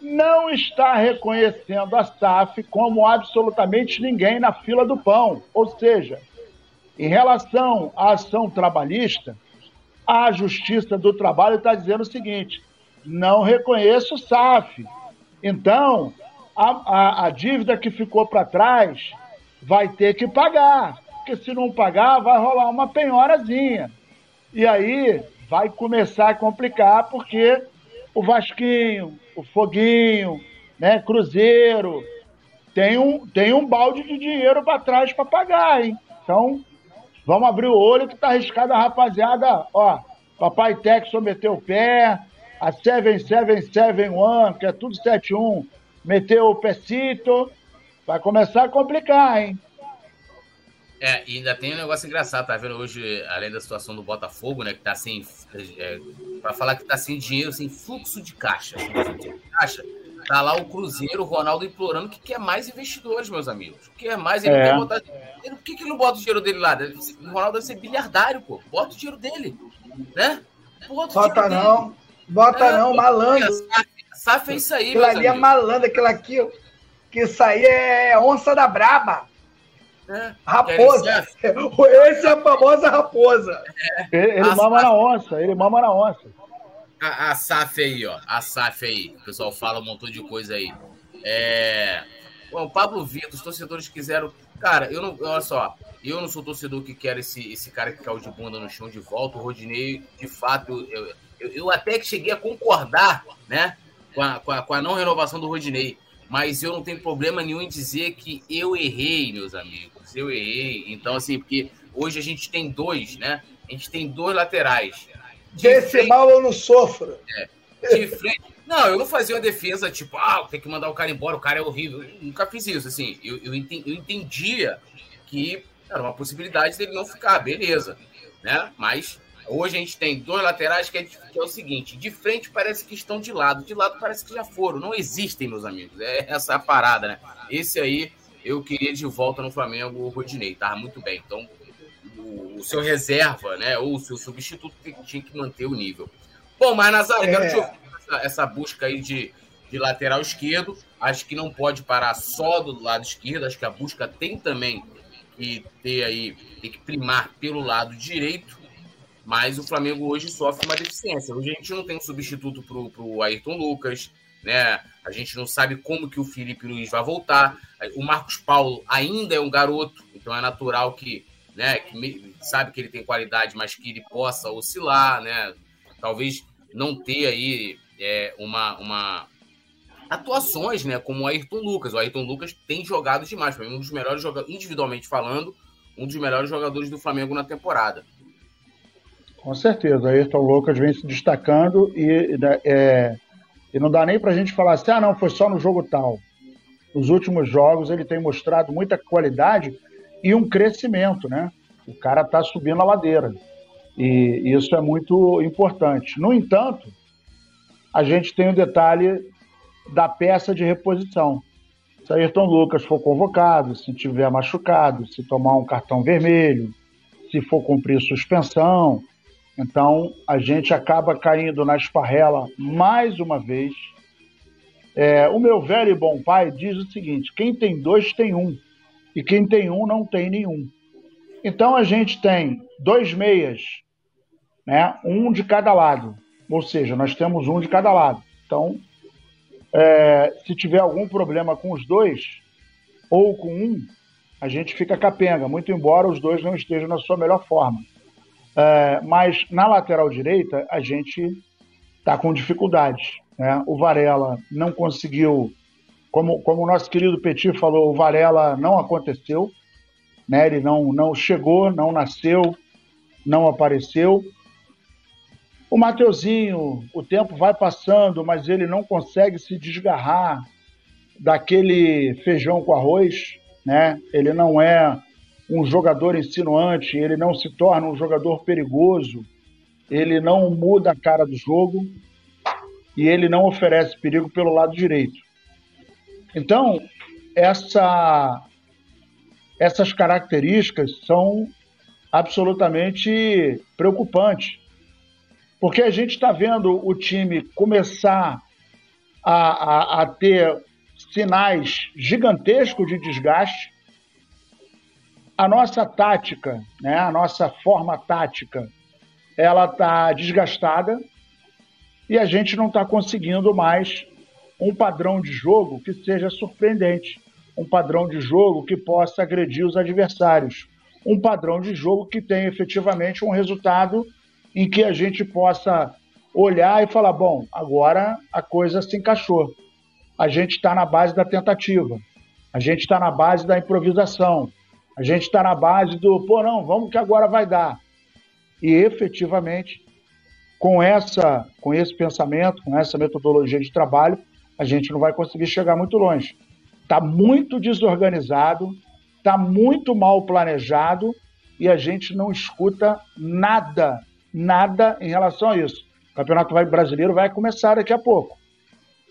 não está reconhecendo a SAF como absolutamente ninguém na fila do pão. Ou seja, em relação à ação trabalhista, a Justiça do Trabalho está dizendo o seguinte: não reconheço SAF. Então, a, a, a dívida que ficou para trás vai ter que pagar. Porque se não pagar, vai rolar uma penhorazinha. E aí vai começar a complicar, porque o Vasquinho, o Foguinho, né, Cruzeiro, tem um, tem um balde de dinheiro para trás para pagar, hein? Então, Vamos abrir o olho que tá arriscado a rapaziada. Ó, Papai Texo meteu o pé, a 7771, que é tudo 71, meteu o pecito. Vai começar a complicar, hein? É, e ainda tem um negócio engraçado, tá vendo hoje, além da situação do Botafogo, né, que tá sem, é, para falar que tá sem dinheiro, sem fluxo de caixa, fluxo de caixa, Tá lá o Cruzeiro, o Ronaldo implorando que quer mais investidores, meus amigos. Quer mais, ele é. quer botar. Ele, por que, que ele não bota o dinheiro dele lá? O Ronaldo deve ser bilhardário, pô. Bota o dinheiro dele. Né? Bota, bota não. Dele. Bota é, não, malandro. SAF é isso aí, Aquilo ali é amigos. é malandro, aquilo aqui. Que isso aí é onça da braba. É, raposa. Esse é a famosa raposa. É. Ele, ele mama na onça, ele mama na onça a, a SAF aí, ó. A SAF aí. O pessoal fala um montão de coisa aí. É. Bom, o Pablo Vitor, os torcedores quiseram. Cara, eu não. Olha só. Eu não sou torcedor que quer esse, esse cara que caiu de bunda no chão de volta. O Rodinei, de fato, eu, eu, eu até que cheguei a concordar, né? Com a, com a, com a não renovação do Rodinei. Mas eu não tenho problema nenhum em dizer que eu errei, meus amigos. Errei. Então, assim, porque hoje a gente tem dois, né? A gente tem dois laterais. Desse frente, mal eu não sofro. É, de frente. Não, eu não fazia uma defesa tipo, ah, tem que mandar o cara embora, o cara é horrível. Eu nunca fiz isso, assim. Eu, eu, eu entendia que era uma possibilidade dele não ficar, beleza. Né? Mas Hoje a gente tem dois laterais que é, que é, o seguinte: de frente parece que estão de lado, de lado parece que já foram. Não existem, meus amigos. É essa a parada, né? Esse aí eu queria de volta no Flamengo o Rodinei, tava muito bem. Então, o, o seu reserva, né? Ou o seu substituto tinha que manter o nível. Bom, mas Nazário, é. quero te ouvir essa, essa busca aí de, de lateral esquerdo. Acho que não pode parar só do lado esquerdo. Acho que a busca tem também que ter aí, tem que primar pelo lado direito. Mas o Flamengo hoje sofre uma deficiência. Hoje a gente não tem um substituto para o Ayrton Lucas, né? A gente não sabe como que o Felipe Luiz vai voltar. O Marcos Paulo ainda é um garoto, então é natural que, né, que sabe que ele tem qualidade, mas que ele possa oscilar, né? Talvez não ter aí é, uma, uma atuações, né, como o Ayrton Lucas. O Ayrton Lucas tem jogado demais, mim um dos melhores jogadores, individualmente falando, um dos melhores jogadores do Flamengo na temporada. Com certeza, Ayrton Lucas vem se destacando e, é, e não dá nem para a gente falar assim, ah, não, foi só no jogo tal. Nos últimos jogos ele tem mostrado muita qualidade e um crescimento, né? O cara está subindo a ladeira. E isso é muito importante. No entanto, a gente tem o detalhe da peça de reposição. Se Ayrton Lucas for convocado, se tiver machucado, se tomar um cartão vermelho, se for cumprir suspensão, então a gente acaba caindo na esparrela mais uma vez. É, o meu velho e bom pai diz o seguinte: quem tem dois tem um, e quem tem um não tem nenhum. Então a gente tem dois meias, né, um de cada lado, ou seja, nós temos um de cada lado. Então é, se tiver algum problema com os dois, ou com um, a gente fica capenga, muito embora os dois não estejam na sua melhor forma. É, mas na lateral direita, a gente está com dificuldades. Né? O Varela não conseguiu, como, como o nosso querido Petit falou, o Varela não aconteceu, né? ele não, não chegou, não nasceu, não apareceu. O Mateuzinho, o tempo vai passando, mas ele não consegue se desgarrar daquele feijão com arroz, né? Ele não é um jogador insinuante, ele não se torna um jogador perigoso, ele não muda a cara do jogo e ele não oferece perigo pelo lado direito. Então, essa, essas características são absolutamente preocupantes porque a gente está vendo o time começar a, a, a ter sinais gigantescos de desgaste. A nossa tática, né, a nossa forma tática, ela está desgastada e a gente não está conseguindo mais um padrão de jogo que seja surpreendente, um padrão de jogo que possa agredir os adversários, um padrão de jogo que tenha efetivamente um resultado em que a gente possa olhar e falar: bom, agora a coisa se encaixou. A gente está na base da tentativa, a gente está na base da improvisação, a gente está na base do, pô, não, vamos que agora vai dar. E efetivamente, com, essa, com esse pensamento, com essa metodologia de trabalho, a gente não vai conseguir chegar muito longe. Está muito desorganizado, está muito mal planejado e a gente não escuta nada nada em relação a isso. O Campeonato Brasileiro vai começar daqui a pouco.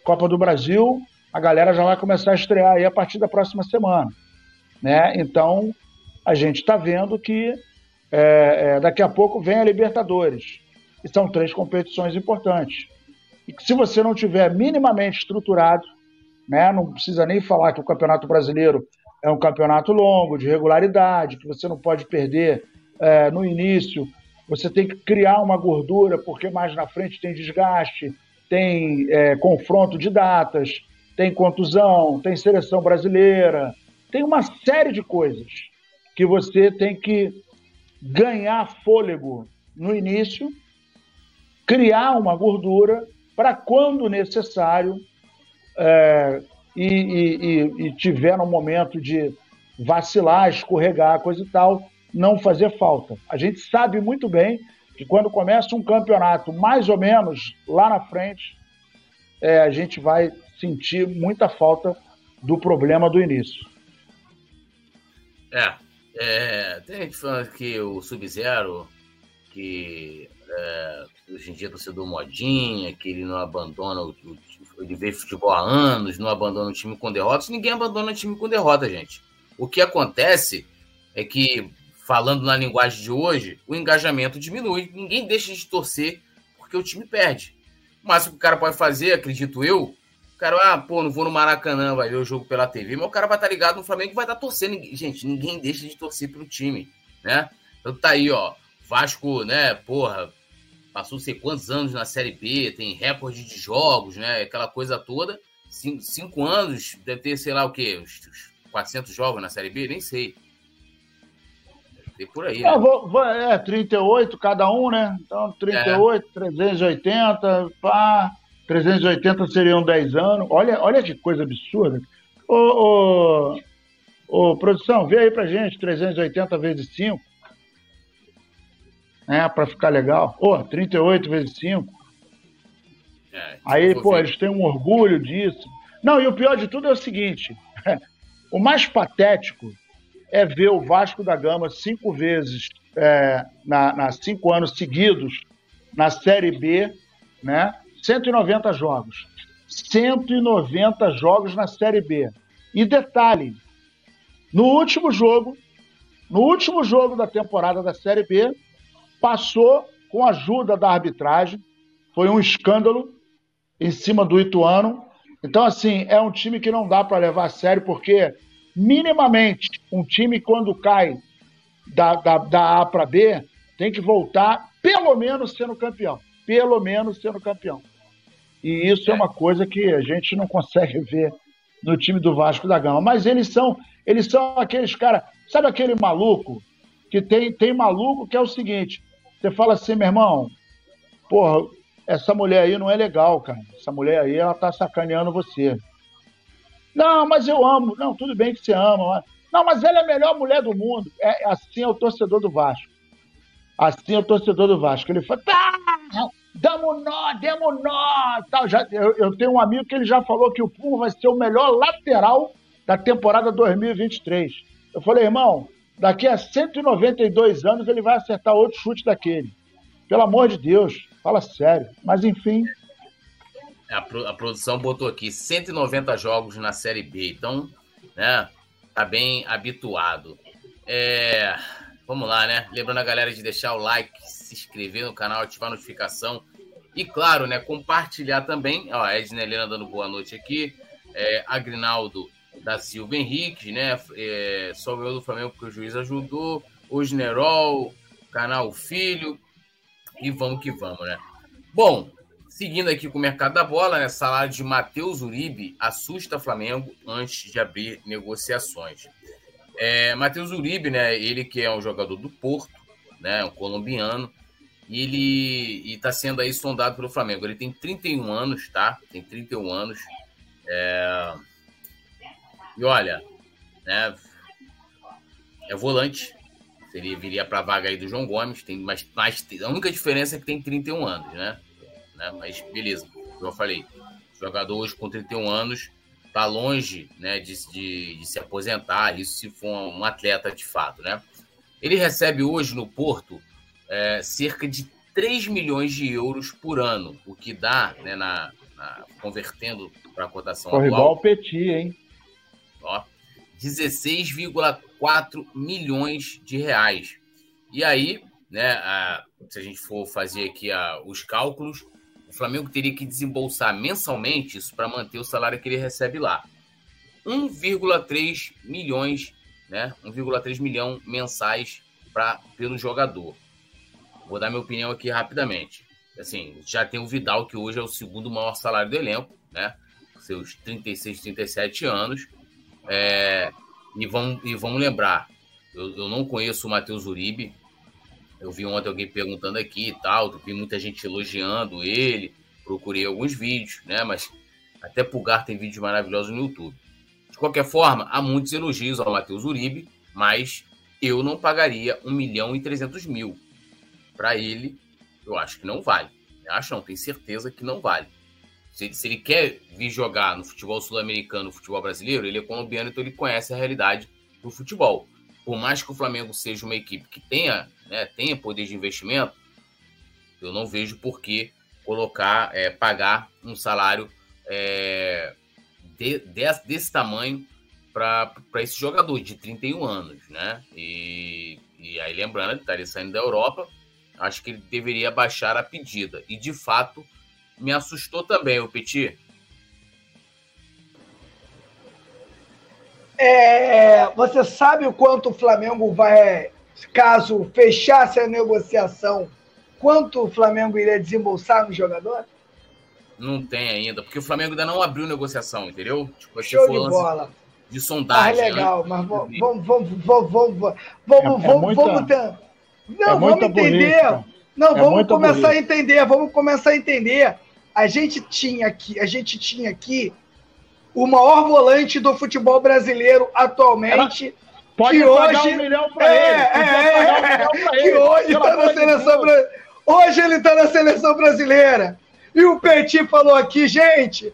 Copa do Brasil, a galera já vai começar a estrear aí a partir da próxima semana. Né? Então, a gente está vendo que é, é, daqui a pouco vem a Libertadores. E são três competições importantes. E que se você não tiver minimamente estruturado, né, não precisa nem falar que o Campeonato Brasileiro é um campeonato longo, de regularidade, que você não pode perder é, no início você tem que criar uma gordura, porque mais na frente tem desgaste, tem é, confronto de datas, tem contusão, tem seleção brasileira, tem uma série de coisas que você tem que ganhar fôlego no início, criar uma gordura para quando necessário é, e, e, e, tiver no momento de vacilar, escorregar, coisa e tal, não fazer falta. A gente sabe muito bem que quando começa um campeonato mais ou menos lá na frente, é, a gente vai sentir muita falta do problema do início. É, é tem gente falando que o Sub-Zero que é, hoje em dia é torcedor modinha, que ele não abandona o, o, ele vê futebol há anos, não abandona o time com derrotas. Ninguém abandona o time com derrota, gente. O que acontece é que, falando na linguagem de hoje, o engajamento diminui. Ninguém deixa de torcer porque o time perde. O máximo que o cara pode fazer, acredito eu, o cara, ah, pô, não vou no Maracanã, vai ver o jogo pela TV, mas o cara vai estar ligado no Flamengo e vai estar torcendo. Gente, ninguém deixa de torcer pelo time, né? Então tá aí, ó. Vasco, né, porra, passou sei quantos anos na Série B, tem recorde de jogos, né? Aquela coisa toda. Cinco, cinco anos, deve ter, sei lá o quê, uns 400 jogos na Série B, nem sei. Tem por aí. Né? É, vou, vou, é, 38 cada um, né? Então, 38, é. 380, pá. 380 seriam 10 anos. Olha, olha que coisa absurda. Ô, ô, ô, produção, vê aí pra gente, 380 vezes 5 né, para ficar legal. Pô, 38 vezes 5. É, Aí, pô, ver. eles têm um orgulho disso. Não, e o pior de tudo é o seguinte: o mais patético é ver o Vasco da Gama cinco vezes, é, na, na, cinco anos seguidos, na Série B, né? 190 jogos. 190 jogos na Série B. E detalhe: no último jogo, no último jogo da temporada da Série B, passou com a ajuda da arbitragem. Foi um escândalo em cima do Ituano. Então, assim, é um time que não dá para levar a sério, porque minimamente um time, quando cai da, da, da A para B, tem que voltar pelo menos sendo campeão. Pelo menos sendo campeão. E isso é, uma coisa que a gente não consegue ver no time do Vasco da Gama. Mas eles são, eles são aqueles caras. Sabe aquele maluco que tem, tem maluco que é o seguinte: você fala assim, meu irmão, porra, essa mulher aí não é legal, cara. Essa mulher aí, ela tá sacaneando você. Não, mas eu amo. Não, tudo bem que você ama. Mas... Não, mas ela é a melhor mulher do mundo. É, assim é o torcedor do Vasco. Assim é o torcedor do Vasco. Ele fala, tá, damos nó, demos nó. Tal. Já, eu, eu, tenho um amigo que ele já falou que o Puma vai ser o melhor lateral da temporada 2023. Eu falei, irmão, Daqui a 192 anos ele vai acertar outro chute daquele. Pelo amor de Deus, fala sério. Mas enfim. A, pro, a produção botou aqui 190 jogos na Série B, então, né, tá bem habituado. É, vamos lá, né? Lembrando a galera de deixar o like, se inscrever no canal, ativar a notificação e, claro, né, compartilhar também. Ó, Edna Helena dando boa noite aqui. É, Agrinaldo da Silva Henrique, né? É, só ganhou do Flamengo porque o juiz ajudou. O General, canal Filho. E vamos que vamos, né? Bom, seguindo aqui com o mercado da bola, né? Salário de Matheus Uribe assusta Flamengo antes de abrir negociações. É, Matheus Uribe, né? Ele que é um jogador do Porto, né? Um colombiano. E ele está sendo aí sondado pelo Flamengo. Ele tem 31 anos, tá? Tem 31 anos. É, e olha, né, é volante. Seria, viria para a vaga aí do João Gomes. Tem mais, mais, a única diferença é que tem 31 anos, né? né? Mas beleza, como eu falei, jogador hoje com 31 anos está longe né, de, de, de, se aposentar, isso se for um atleta de fato, né? Ele recebe hoje no Porto é, cerca de 3 milhões de euros por ano, o que dá, né, na, na convertendo para a cotação Corre atual... igual o Petit, hein? ó, 16,4 milhões de reais. E aí, né, a, se a gente for fazer aqui a, os cálculos, Flamengo teria que desembolsar mensalmente isso para manter o salário que ele recebe lá. 1,3 milhões, né, 1,3 milhão mensais para pelo jogador. Vou dar minha opinião aqui rapidamente. Assim, já tem o Vidal, que hoje é o segundo maior salário do elenco, né? Seus 36, 37 anos. É, e, vamos, e vamos lembrar, eu, eu não conheço o Matheus Uribe. Eu vi ontem alguém perguntando aqui e tal, vi muita gente elogiando ele, procurei alguns vídeos, né? Mas até Pulgar tem vídeos maravilhosos no YouTube. De qualquer forma, há muitos elogios ao Matheus Uribe, mas eu não pagaria 1 milhão e 300 mil. Para ele, eu acho que não vale. Eu acho não, tenho certeza que não vale. Se, se ele quer vir jogar no futebol sul-americano, no futebol brasileiro, ele é colombiano, então ele conhece a realidade do futebol. Por mais que o Flamengo seja uma equipe que tenha, né, tenha poder de investimento, Eu não vejo por que colocar, é, pagar um salário é, de, de, desse tamanho para esse jogador de 31 anos, né? E, e aí, lembrando, ele estaria saindo da Europa, acho que ele deveria baixar a pedida. E de fato, me assustou também o Petit. É, você sabe o quanto o Flamengo vai, caso fechasse a negociação, quanto o Flamengo iria desembolsar no jogador? Não tem ainda, porque o Flamengo ainda não abriu negociação, entendeu? Tipo, Show de bola. De sondagem. Ah, legal, né? mas vamos, vamos, vamos, vamos, vamos, vamos, é, é muita, vamos ter... Não, é vamos entender. Não, é vamos começar a entender, vamos começar a entender. A gente tinha aqui, a gente tinha aqui o maior volante do futebol brasileiro atualmente. Era... Pode que hoje um milhão para é, ele. É, é, que ele. hoje está na seleção brasileira. Hoje ele está na seleção brasileira. E o Petit falou aqui, gente,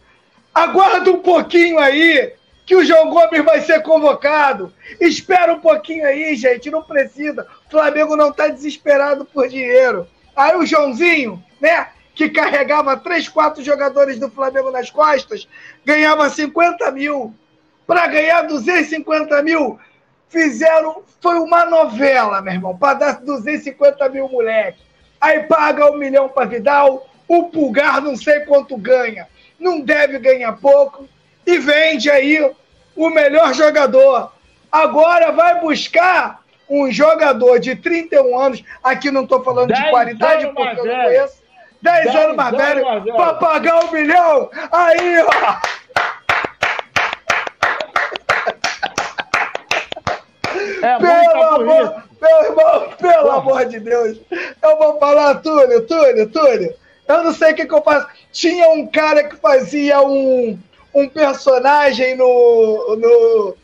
aguarda um pouquinho aí, que o João Gomes vai ser convocado. Espera um pouquinho aí, gente, não precisa. O Flamengo não está desesperado por dinheiro. Aí o Joãozinho, né, que carregava três, quatro jogadores do Flamengo nas costas, ganhava 50 mil. Para ganhar 250 mil, fizeram. Foi uma novela, meu irmão, para dar 250 mil moleque. Aí paga um milhão para Vidal, o Pulgar não sei quanto ganha. Não deve ganhar pouco. E vende aí o melhor jogador. Agora vai buscar um jogador de 31 anos. Aqui não estou falando de qualidade, porque eu não conheço 10, anos mais velho, para pagar um milhão. Aí, ó. É pelo amor, meu irmão, pelo amor de Deus. Eu vou falar, Túlio, Túlio, Túlio. Eu não sei o que, que eu faço. Tinha um cara que fazia um, um personagem no, no,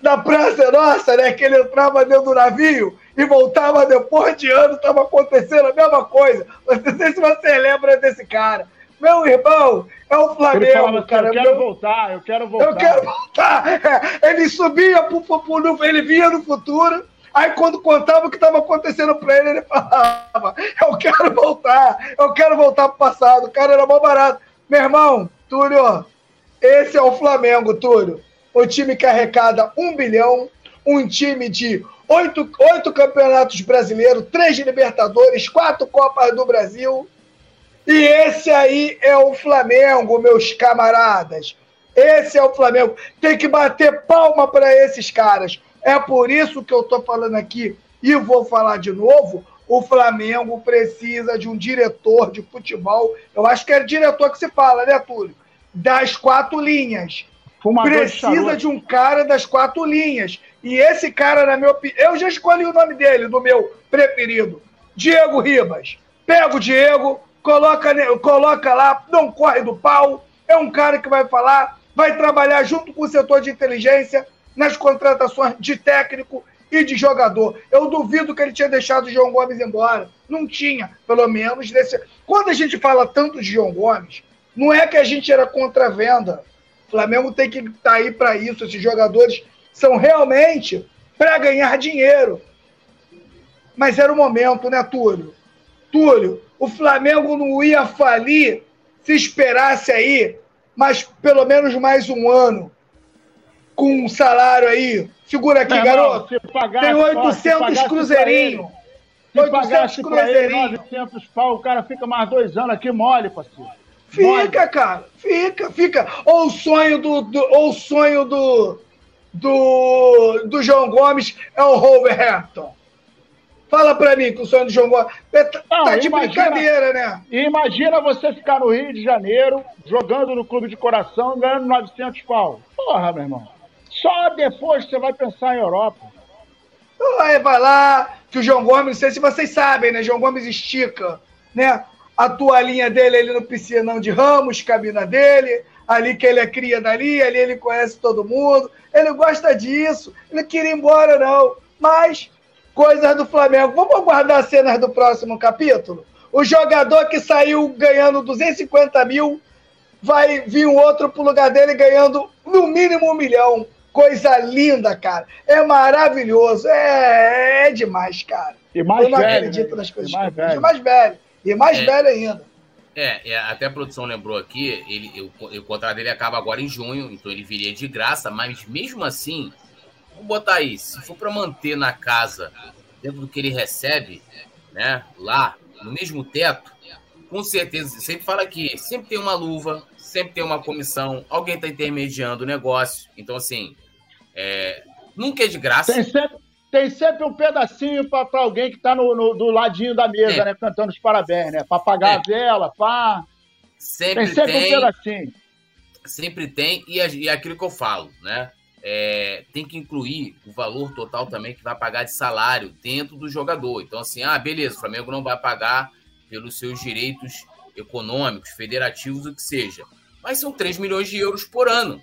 na Praça Nossa, né? Que ele entrava dentro do navio e voltava depois de anos, estava acontecendo a mesma coisa. Não sei se você lembra desse cara. Meu irmão, é o Flamengo, falava, cara. Eu quero meu... voltar, eu quero voltar. Eu quero voltar. É, ele subia, pro, pro, ele via no futuro, aí quando contava o que estava acontecendo para ele, ele falava, eu quero voltar, eu quero voltar pro passado. O cara era mal barato. Meu irmão, Túlio, esse é o Flamengo, Túlio. O time que arrecada um bilhão, um time de oito, oito campeonatos brasileiros, três de Libertadores, quatro Copas do Brasil. E esse aí é o Flamengo, meus camaradas. Esse é o Flamengo. Tem que bater palma para esses caras. É por isso que eu estou falando aqui e vou falar de novo. O Flamengo precisa de um diretor de futebol. Eu acho que é diretor que se fala, né, Túlio? Das quatro linhas. Fumador precisa de, de um cara das quatro linhas. E esse cara, na minha opinião, eu já escolhi o nome dele, do meu preferido. Diego Ribas. Pega o Diego, coloca, coloca lá, não corre do pau. É um cara que vai falar, vai trabalhar junto com o setor de inteligência nas contratações de técnico e de jogador. Eu duvido que ele tinha deixado o João Gomes embora. Não tinha, pelo menos nesse. Quando a gente fala tanto de João Gomes, não é que a gente era contra a venda. O Flamengo tem que estar tá aí para isso. Esses jogadores são realmente para ganhar dinheiro. Mas era o momento, né, Túlio? Túlio, o Flamengo não ia falir se esperasse aí, mas pelo menos mais um ano, com um salário aí. Segura aqui, garoto. Pagar, Tem 800 cruzeirinho. Se 800 cruzeirinho. 900 pau, o cara fica mais dois anos aqui mole, parceiro. Fica, cara, fica, fica. Ou o sonho do, do ou o sonho do, do, do João Gomes é o Wolverhampton. Fala pra mim que o sonho do João Gomes. Tá, Não, tá de imagina, brincadeira, né? Imagina você ficar no Rio de Janeiro, jogando no clube de coração, ganhando 900 pau. Porra, meu irmão. Só depois você vai pensar em Europa. Aí vai lá, que o João Gomes, não sei se vocês sabem, né? João Gomes estica, né? a toalhinha dele ali no piscinão de Ramos, cabina dele, ali que ele é cria dali, ali ele conhece todo mundo. Ele gosta disso, ele não queria ir embora, não. Mas, coisas do Flamengo. Vamos aguardar cenas do próximo capítulo? O jogador que saiu ganhando 250 mil, vai vir um outro pro lugar dele ganhando no mínimo um milhão. Coisa linda, cara. É maravilhoso. É, é demais, cara. E mais Eu não velho, acredito né? nas coisas. E mais velho. mais velho E mais é, velho ainda. É, é, até a produção lembrou aqui, ele, o, o contrato dele acaba agora em junho, então ele viria de graça, mas mesmo assim, vamos botar aí, se for para manter na casa, dentro do que ele recebe, né, lá, no mesmo teto, com certeza, sempre fala aqui, sempre tem uma luva, sempre tem uma comissão, alguém está intermediando o negócio. Então, assim, é, nunca é de graça. Tem sempre, tem sempre um pedacinho para alguém que está no, no, do ladinho da mesa, é. né? Cantando os parabéns, né? Para apagar é. a vela, pá. Sempre tem. Sempre tem, um pedacinho. Sempre tem, e, e aquilo que eu falo, né? É, tem que incluir o valor total também que vai pagar de salário dentro do jogador. Então, assim, ah, beleza, o Flamengo não vai pagar pelos seus direitos econômicos, federativos, o que seja. Mas são 3 milhões de euros por ano,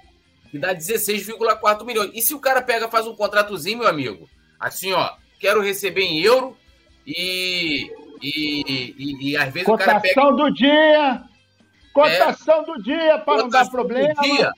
que dá 16,4 milhões. E se o cara pega, faz um contratozinho, meu amigo, assim, ó, quero receber em euro e, e, e, e às vezes Cotação o cara pega... do dia! Cotação é, do dia para não dar problema. Dia,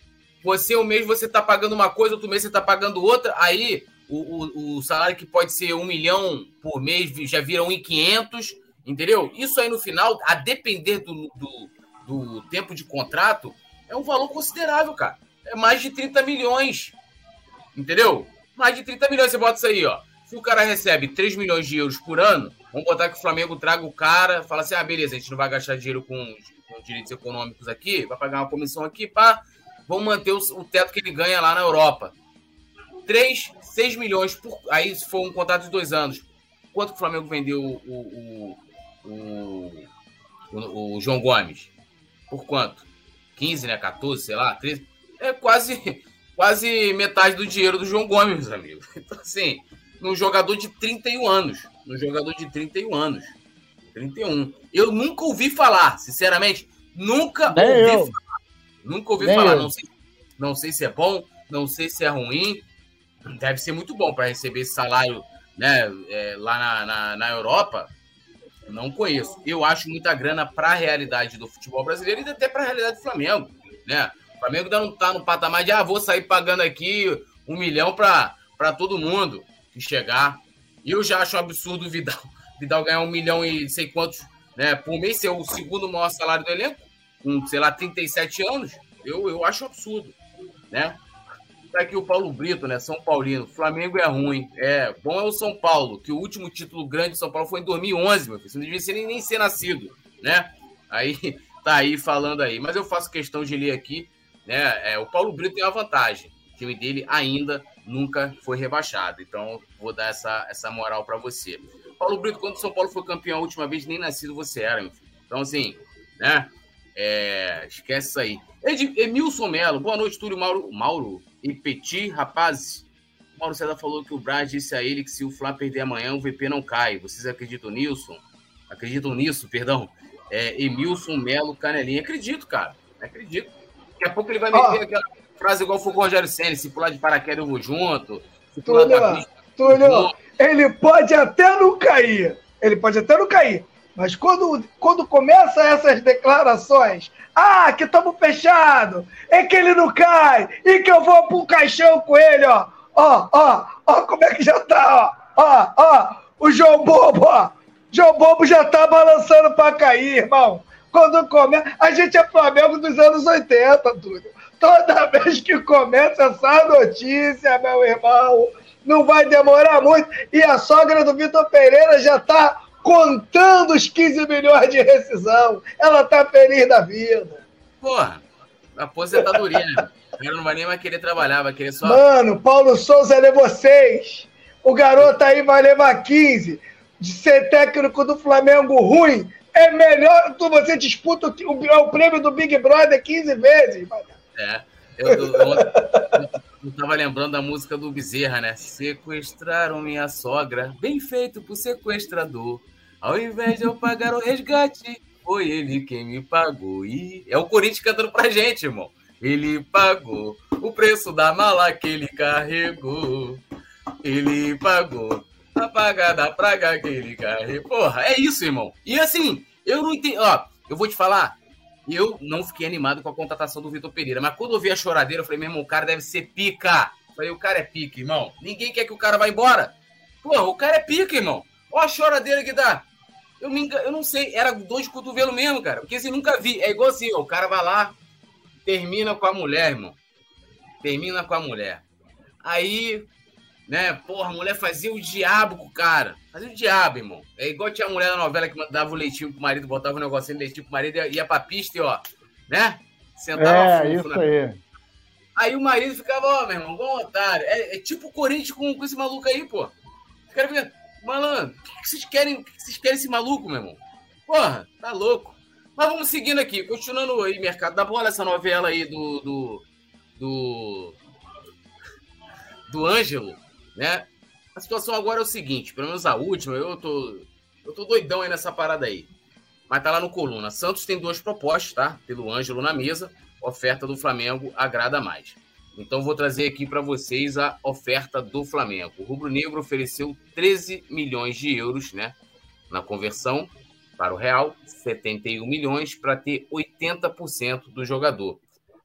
você um mês você está pagando uma coisa, outro mês você está pagando outra, aí o, o, o, salário que pode ser um milhão por mês já vira 1.500, Entendeu? Isso aí no final, a depender do, do, do tempo de contrato, é um valor considerável, cara. É mais de 30 milhões. Entendeu? Mais de 30 milhões. Você bota isso aí, ó. Se o cara recebe 3 milhões de euros por ano, vamos botar que o Flamengo traga o cara, fala assim: ah, beleza, a gente não vai gastar dinheiro com, com direitos econômicos aqui, vai pagar uma comissão aqui, pá, vamos manter o, o, teto que ele ganha lá na Europa. 3, 6 milhões por. Aí, se for um contrato de dois anos, quanto que o Flamengo vendeu o, o, o, o, o, João Gomes. Por quanto? 15, né? 14, sei lá, 13. É quase, quase metade do dinheiro do João Gomes, meus amigos. Então, assim, num jogador de 31 anos. Num jogador de 31 anos. 31. Eu nunca ouvi falar, sinceramente. Nunca Nem ouvi eu. falar. Nunca ouvi Nem falar. Não sei, não sei se é bom, não sei se é ruim. Deve ser muito bom para receber esse salário né, é, lá na, na, na Europa não conheço. Eu acho muita grana para a realidade do futebol brasileiro e até para a realidade do Flamengo. Né? O Flamengo ainda não está no patamar de, ah, vou sair pagando aqui um milhão para todo mundo que chegar. E eu já acho um absurdo o Vidal, Vidal ganhar um milhão e sei quantos né, por mês, ser o segundo maior salário do elenco, com, sei lá, 37 anos. Eu, eu acho absurdo. Né? Tá aqui o Paulo Brito, né? São Paulino. Flamengo é ruim. É, bom é o São Paulo, que o último título grande de São Paulo foi em 2011, meu filho. Você não devia ser nem, nem ser nascido, né? Aí, tá aí falando aí. Mas eu faço questão de ler aqui, né? É, o Paulo Brito tem uma vantagem. O time dele ainda nunca foi rebaixado. Então, vou dar essa, essa moral para você. Paulo Brito, quando o São Paulo foi campeão a última vez, nem nascido você era, meu filho. Então, assim, né? É, esquece isso aí. Ed, Emilson Melo, boa noite, Túlio Mauro. Mauro, e Petit, rapaz, o Mauro César falou que o Braz disse a ele que se o Flá perder amanhã, o VP não cai. Vocês acreditam nisso? Acreditam nisso, perdão? É, Emilson Melo Canelinha. Acredito, cara. Acredito. Daqui a pouco ele vai meter oh. aquela frase igual foi o Rogério Senna, se pular de paraquedas eu vou junto. Se pular Túlio, da pista, Túlio, ele pode até não cair. Ele pode até não cair. Mas quando, quando começa essas declarações, ah, que estamos fechado, é que ele não cai, e que eu vou um caixão com ele, ó. Ó, ó, ó, como é que já tá, ó. Ó, ó, o João Bobo, ó. João Bobo já tá balançando para cair, irmão. Quando começa. A gente é Flamengo dos anos 80, tudo. Toda vez que começa essa notícia, meu irmão, não vai demorar muito. E a sogra do Vitor Pereira já tá contando os 15 milhões de rescisão. Ela tá feliz da vida. Porra, aposentadoria, né? Ela não vai nem mais querer trabalhar, vai querer só. Mano, Paulo Souza é vocês. O garoto aí vai levar 15. De ser técnico do Flamengo ruim, é melhor que você disputa o, o, prêmio do Big Brother 15 vezes. É. Eu, eu, eu, eu tava lembrando da música do Bezerra, né? Sequestraram minha sogra, bem feito pro sequestrador. Ao invés de eu pagar o resgate, foi ele quem me pagou. E é o Corinthians cantando pra gente, irmão. Ele pagou o preço da mala que ele carregou. Ele pagou a paga da praga que ele carregou. Porra, é isso, irmão. E assim, eu não entendo. Ó, eu vou te falar. Eu não fiquei animado com a contratação do Vitor Pereira. Mas quando eu vi a choradeira, eu falei, meu irmão, o cara deve ser pica. Eu falei, o cara é pica, irmão. Ninguém quer que o cara vá embora. Porra, o cara é pica, irmão. Olha a choradeira que dá. Eu, me eu não sei, era dois cotovelos mesmo, cara. Porque assim, nunca vi. É igual assim, ó, o cara vai lá, termina com a mulher, irmão. Termina com a mulher. Aí, né, porra, a mulher fazia o diabo com o cara. Fazia o diabo, irmão. É igual tinha a mulher na novela que dava o leitinho pro marido, botava um negocinho de leitinho pro marido e ia pra pista e, ó, né? Sentava é, isso na... aí. Aí o marido ficava, ó, meu irmão, igual um otário. É, é, tipo o Corinthians com, com esse maluco aí, pô. Os caras ficam, malandro, o que, vocês querem? O que vocês querem esse maluco, meu irmão? Porra, tá louco. Mas vamos seguindo aqui, continuando aí, mercado da bola, essa novela aí do. do. do, do Ângelo, né? A situação agora é o seguinte, pelo menos a última, eu tô. Eu tô doidão aí nessa parada aí. Mas tá lá no coluna. Santos tem duas propostas, tá? Pelo Ângelo na mesa oferta do Flamengo agrada mais. Então vou trazer aqui para vocês a oferta do Flamengo. O Rubro Negro ofereceu 13 milhões de euros, né, na conversão para o real, 71 milhões para ter 80% do jogador.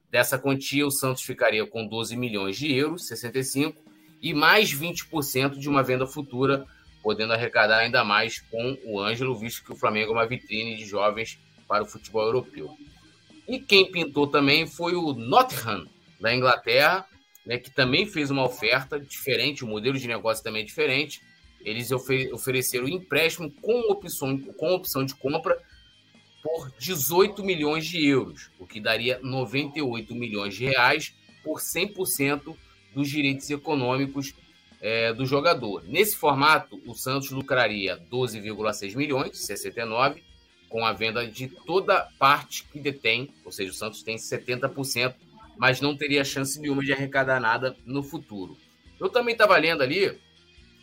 Dessa quantia, o Santos ficaria com 12 milhões de euros, 65, e mais 20% de uma venda futura, podendo arrecadar ainda mais com o Ângelo, visto que o Flamengo é uma vitrine de jovens para o futebol europeu. E quem pintou também foi o Nottingham, da Inglaterra, né, que também fez uma oferta diferente, o modelo de negócio também é diferente. Eles ofereceram empréstimo com opção, com opção de compra por 18 milhões de euros, o que daria 98 milhões de reais por 100% dos direitos econômicos é, do jogador. Nesse formato, o Santos lucraria 12,6 milhões, 69, com a venda de toda parte que detém, ou seja, o Santos tem 70%, mas não teria chance nenhuma de arrecadar nada no futuro. Eu também estava lendo ali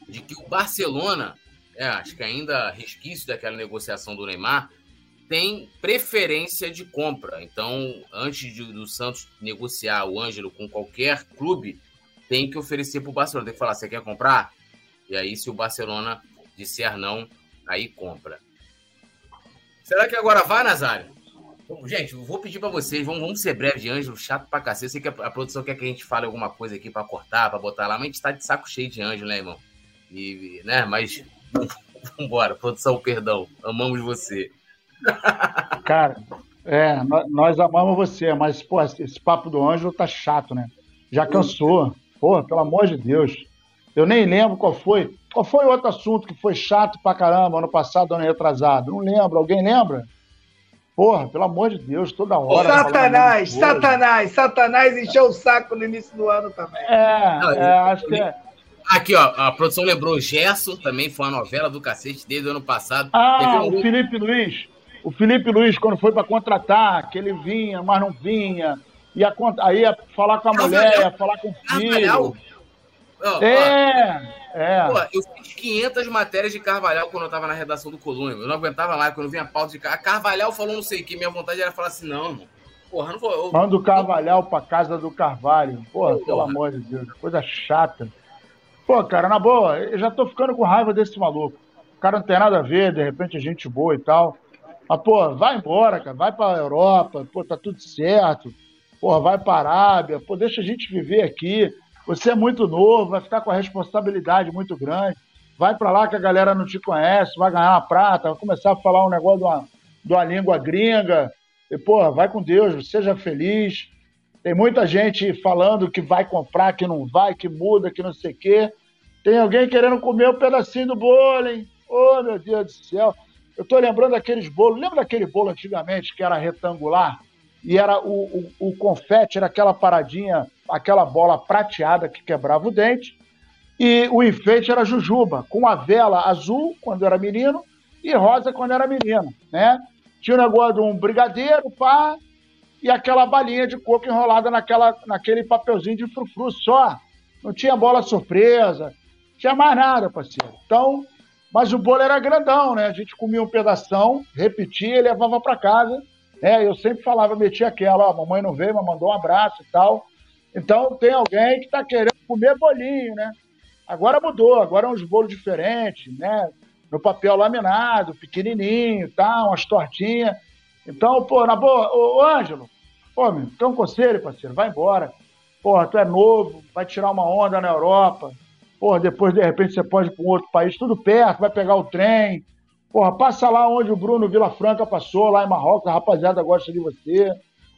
de que o Barcelona, é, acho que ainda resquício daquela negociação do Neymar, tem preferência de compra. Então, antes de, do Santos negociar o Ângelo com qualquer clube, tem que oferecer para o Barcelona. Tem que falar, você quer comprar? E aí, se o Barcelona disser não, aí compra. Será que agora vai, Nazário? Gente, vou pedir para vocês, vamos, vamos ser breve de Ângelo, chato pra cacete. Eu sei que a, produção quer que a gente fale alguma coisa aqui para cortar, para botar lá, mas a gente tá de saco cheio de Ângelo, né, irmão? E, né, mas vambora, produção, perdão, amamos você. Cara, é, nós, nós amamos você, mas, pô, esse papo do Ângelo tá chato, né? Já cansou. Pô, pelo amor de Deus. Eu nem lembro qual foi. Qual foi o outro assunto que foi chato pra caramba ano passado, ano retrasado? Não lembro. Alguém lembra? Porra, pelo amor de Deus, toda hora. Satanás, Satanás, Satanás encheu o saco no início do ano também. É, Não, é acho que é. Aqui, ó, a produção lembrou Gerson, também foi uma novela do cacete desde o ano passado. Ah, o Felipe Luiz. O Felipe Luiz, quando foi para contratar, que ele vinha, mas não vinha. Ia, aí ia falar com a mulher, ia falar com o filho. Oh, é, ó. é. Pô, eu 500 matérias de Carvalhal quando eu tava na redação do Coluna. Eu não aguentava lá, quando vinha pauta de Carvalhal falou não sei o que, minha vontade era falar assim, não, irmão. Porra, não vou. Eu... Manda o Carvalhal pra casa do Carvalho. Porra, Porra, pelo amor de Deus, coisa chata. Pô, cara, na boa, eu já tô ficando com raiva desse maluco. O cara não tem nada a ver, de repente é gente boa e tal. Mas, pô, vai embora, cara. Vai pra Europa, pô, tá tudo certo. Porra, vai pra Arábia, pô, deixa a gente viver aqui. Você é muito novo, vai ficar com a responsabilidade muito grande. Vai para lá que a galera não te conhece, vai ganhar uma prata, vai começar a falar um negócio de uma, de uma língua gringa. E, porra, vai com Deus, seja feliz. Tem muita gente falando que vai comprar, que não vai, que muda, que não sei o quê. Tem alguém querendo comer um pedacinho do bolo, hein? Oh, meu Deus do céu. Eu tô lembrando daqueles bolos. Lembra daquele bolo antigamente que era retangular? E era o, o, o confete, era aquela paradinha aquela bola prateada que quebrava o dente, e o enfeite era jujuba, com a vela azul quando era menino e rosa quando era menina, né? Tinha o negócio de um brigadeiro, pá, e aquela balinha de coco enrolada naquela, naquele papelzinho de frufru só. Não tinha bola surpresa, não tinha mais nada, parceiro. Então, mas o bolo era grandão, né? A gente comia um pedação, repetia e levava para casa. Né? Eu sempre falava, metia aquela, ó, mamãe não veio, mas mandou um abraço e tal. Então tem alguém que está querendo comer bolinho, né? Agora mudou, agora é uns bolos diferentes, né? No papel laminado, pequenininho, tá? Umas tortinhas. Então, pô, na boa, ô, ô Ângelo, pô, meu, tem um conselho, parceiro, vai embora. Porra, tu é novo, vai tirar uma onda na Europa. Porra, depois, de repente, você pode ir para um outro país, tudo perto, vai pegar o trem. Porra, passa lá onde o Bruno Vila Franca passou, lá em Marrocos, a rapaziada gosta de você.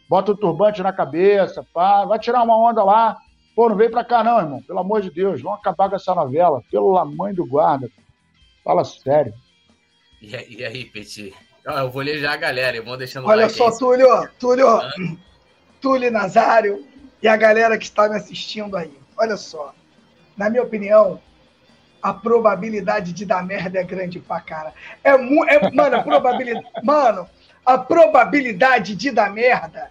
Bota o turbante na cabeça, pá, vai tirar uma onda lá. Pô, não vem pra cá não, irmão. Pelo amor de Deus, vamos acabar com essa novela. Pelo mãe do guarda. Fala sério. E aí, e aí Petit? eu vou ler já a galera, vou deixando Olha like só, aí. Túlio, Túlio, ah. Túlio Nazário e a galera que está me assistindo aí. Olha só, na minha opinião, a probabilidade de dar merda é grande pra cara. É, mu é mano, a probabilidade, mano, a probabilidade de dar merda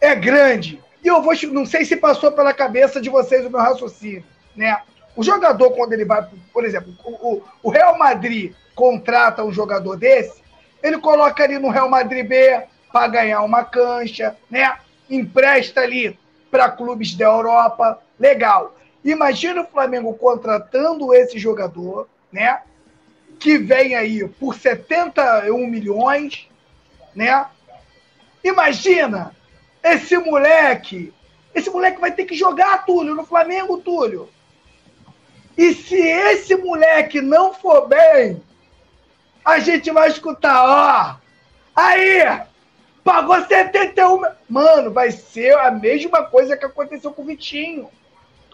é grande. E eu vou, não sei se passou pela cabeça de vocês o meu raciocínio, né? O jogador, quando ele vai, por exemplo, o, o Real Madrid contrata um jogador desse, ele coloca ali no Real Madrid B para ganhar uma cancha, né? Empresta ali para clubes da Europa, legal. Imagina o Flamengo contratando esse jogador, né? Que vem aí por 71 milhões, né? Imagina esse moleque. Esse moleque vai ter que jogar, Túlio, no Flamengo, Túlio. E se esse moleque não for bem, a gente vai escutar, ó. Aí, pagou 71. Mano, vai ser a mesma coisa que aconteceu com o Vitinho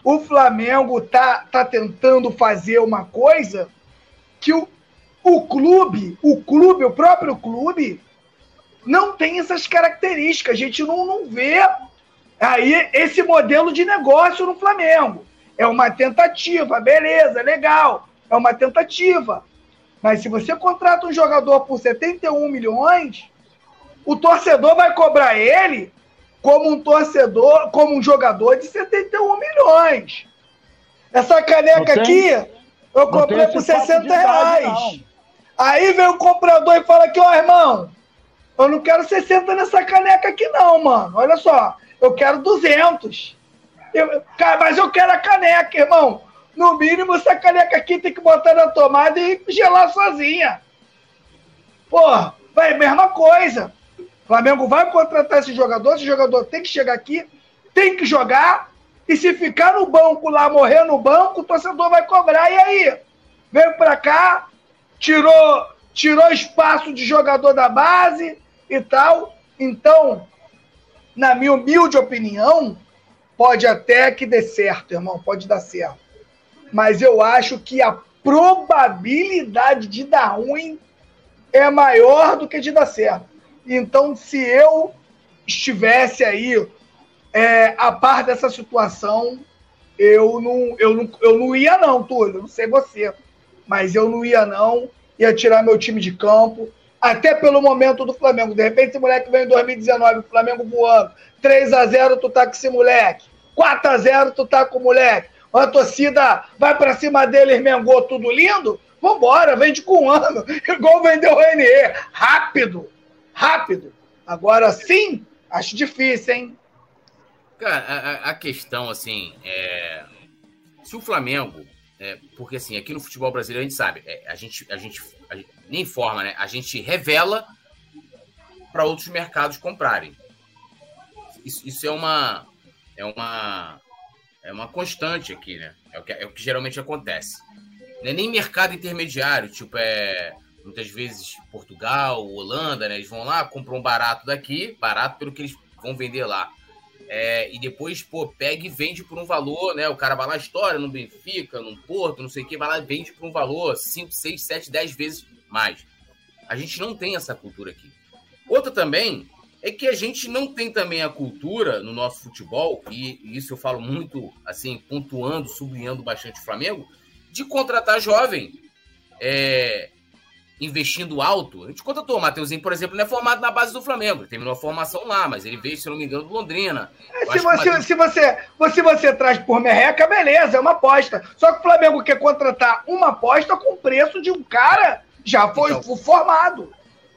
o Flamengo tá, tá tentando fazer uma coisa que o, o clube, o clube, o próprio clube, não tem essas características. A gente não, não vê aí esse modelo de negócio no Flamengo. É uma tentativa, beleza, legal. É uma tentativa. Mas se você contrata um jogador por 71 milhões, o torcedor vai cobrar ele como um torcedor, como um jogador de 71 milhões. Essa caneca aqui, eu comprei por 60 reais. Aí vem o comprador e fala aqui, ó, irmão, eu não quero 60 nessa caneca aqui não, mano. Olha só, eu quero 200. Eu, mas eu quero a caneca, irmão. No mínimo, essa caneca aqui tem que botar na tomada e gelar sozinha. Pô, vai, mesma coisa. Flamengo vai contratar esse jogador, esse jogador tem que chegar aqui, tem que jogar, e se ficar no banco lá, morrer no banco, o torcedor vai cobrar. E aí? Veio para cá, tirou, tirou espaço de jogador da base e tal. Então, na minha humilde opinião, pode até que dê certo, irmão, pode dar certo. Mas eu acho que a probabilidade de dar ruim é maior do que de dar certo. Então, se eu estivesse aí é, a par dessa situação, eu não, eu, não, eu não ia, não, Túlio. Não sei você. Mas eu não ia, não. Ia tirar meu time de campo. Até pelo momento do Flamengo. De repente, esse moleque vem em 2019, o Flamengo voando. 3 a 0 tu tá com esse moleque. 4 a 0 tu tá com o moleque. A torcida vai para cima dele, Mengou, tudo lindo? Vambora, vende com um ano. Igual vendeu o Renier. Rápido rápido. Agora sim, acho difícil, hein? Cara, a, a questão, assim, é. Se o Flamengo. É, porque, assim, aqui no futebol brasileiro a gente sabe, é, a, gente, a, gente, a gente. Nem informa, né? A gente revela para outros mercados comprarem. Isso, isso, é uma. É uma. É uma constante aqui, né? É o que, é o que geralmente acontece. Não é nem mercado intermediário, tipo, é muitas vezes Portugal, Holanda, né? Eles vão lá, compram barato daqui, barato pelo que eles vão vender lá. É, e depois, pô, pega e vende por um valor, né? O cara vai lá, história no Benfica, no Porto, não sei o que, vai lá e vende por um valor 5, 6, 7, 10 vezes mais. A gente não tem essa cultura aqui. Outra também é que a gente não tem também a cultura no nosso futebol, e isso eu falo muito, assim, pontuando, sublinhando bastante o Flamengo, de contratar jovem. É, investindo alto. A gente contratou o Mateuzinho, por exemplo, não é formado na base do Flamengo. Ele terminou a formação lá, mas ele veio, se não me engano, do Londrina. É, se, você, Mateus... se, você, se você traz por merreca, beleza, é uma aposta. Só que o Flamengo quer contratar uma aposta com preço de um cara já foi então, formado.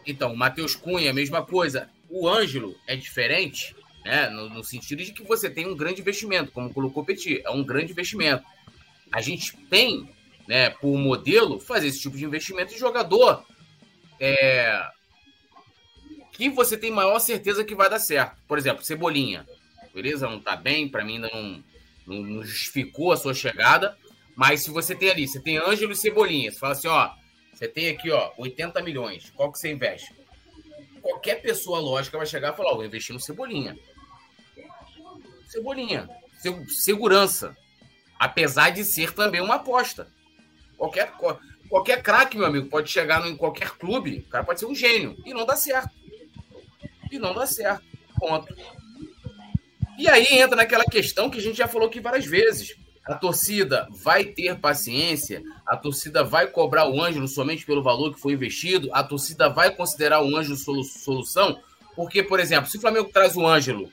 Então, o Matheus Cunha, mesma coisa. O Ângelo é diferente, né? No, no, sentido de que você tem um grande investimento, como colocou o Petit, é um grande investimento. A gente tem né, por modelo, fazer esse tipo de investimento em jogador é, que você tem maior certeza que vai dar certo. Por exemplo, Cebolinha. Beleza? Não tá bem, para mim ainda não, não, não, justificou a sua chegada. Mas se você tem ali, você tem Ângelo e Cebolinha, você fala assim, ó, Você tem aqui, ó, 80 milhões. Qual que você investe? Qualquer pessoa lógica vai chegar e falar, ó, vou investir no Cebolinha. Cebolinha. Segurança. Apesar de ser também uma aposta. Qualquer, qualquer craque, meu amigo, pode chegar em qualquer clube, o cara pode ser um gênio. E não dá certo. E não dá certo. Ponto. E aí entra naquela questão que a gente já falou aqui várias vezes. A torcida vai ter paciência, a torcida vai cobrar o Ângelo somente pelo valor que foi investido, a torcida vai considerar o Ângelo solução, porque, por exemplo, se o Flamengo traz o Ângelo,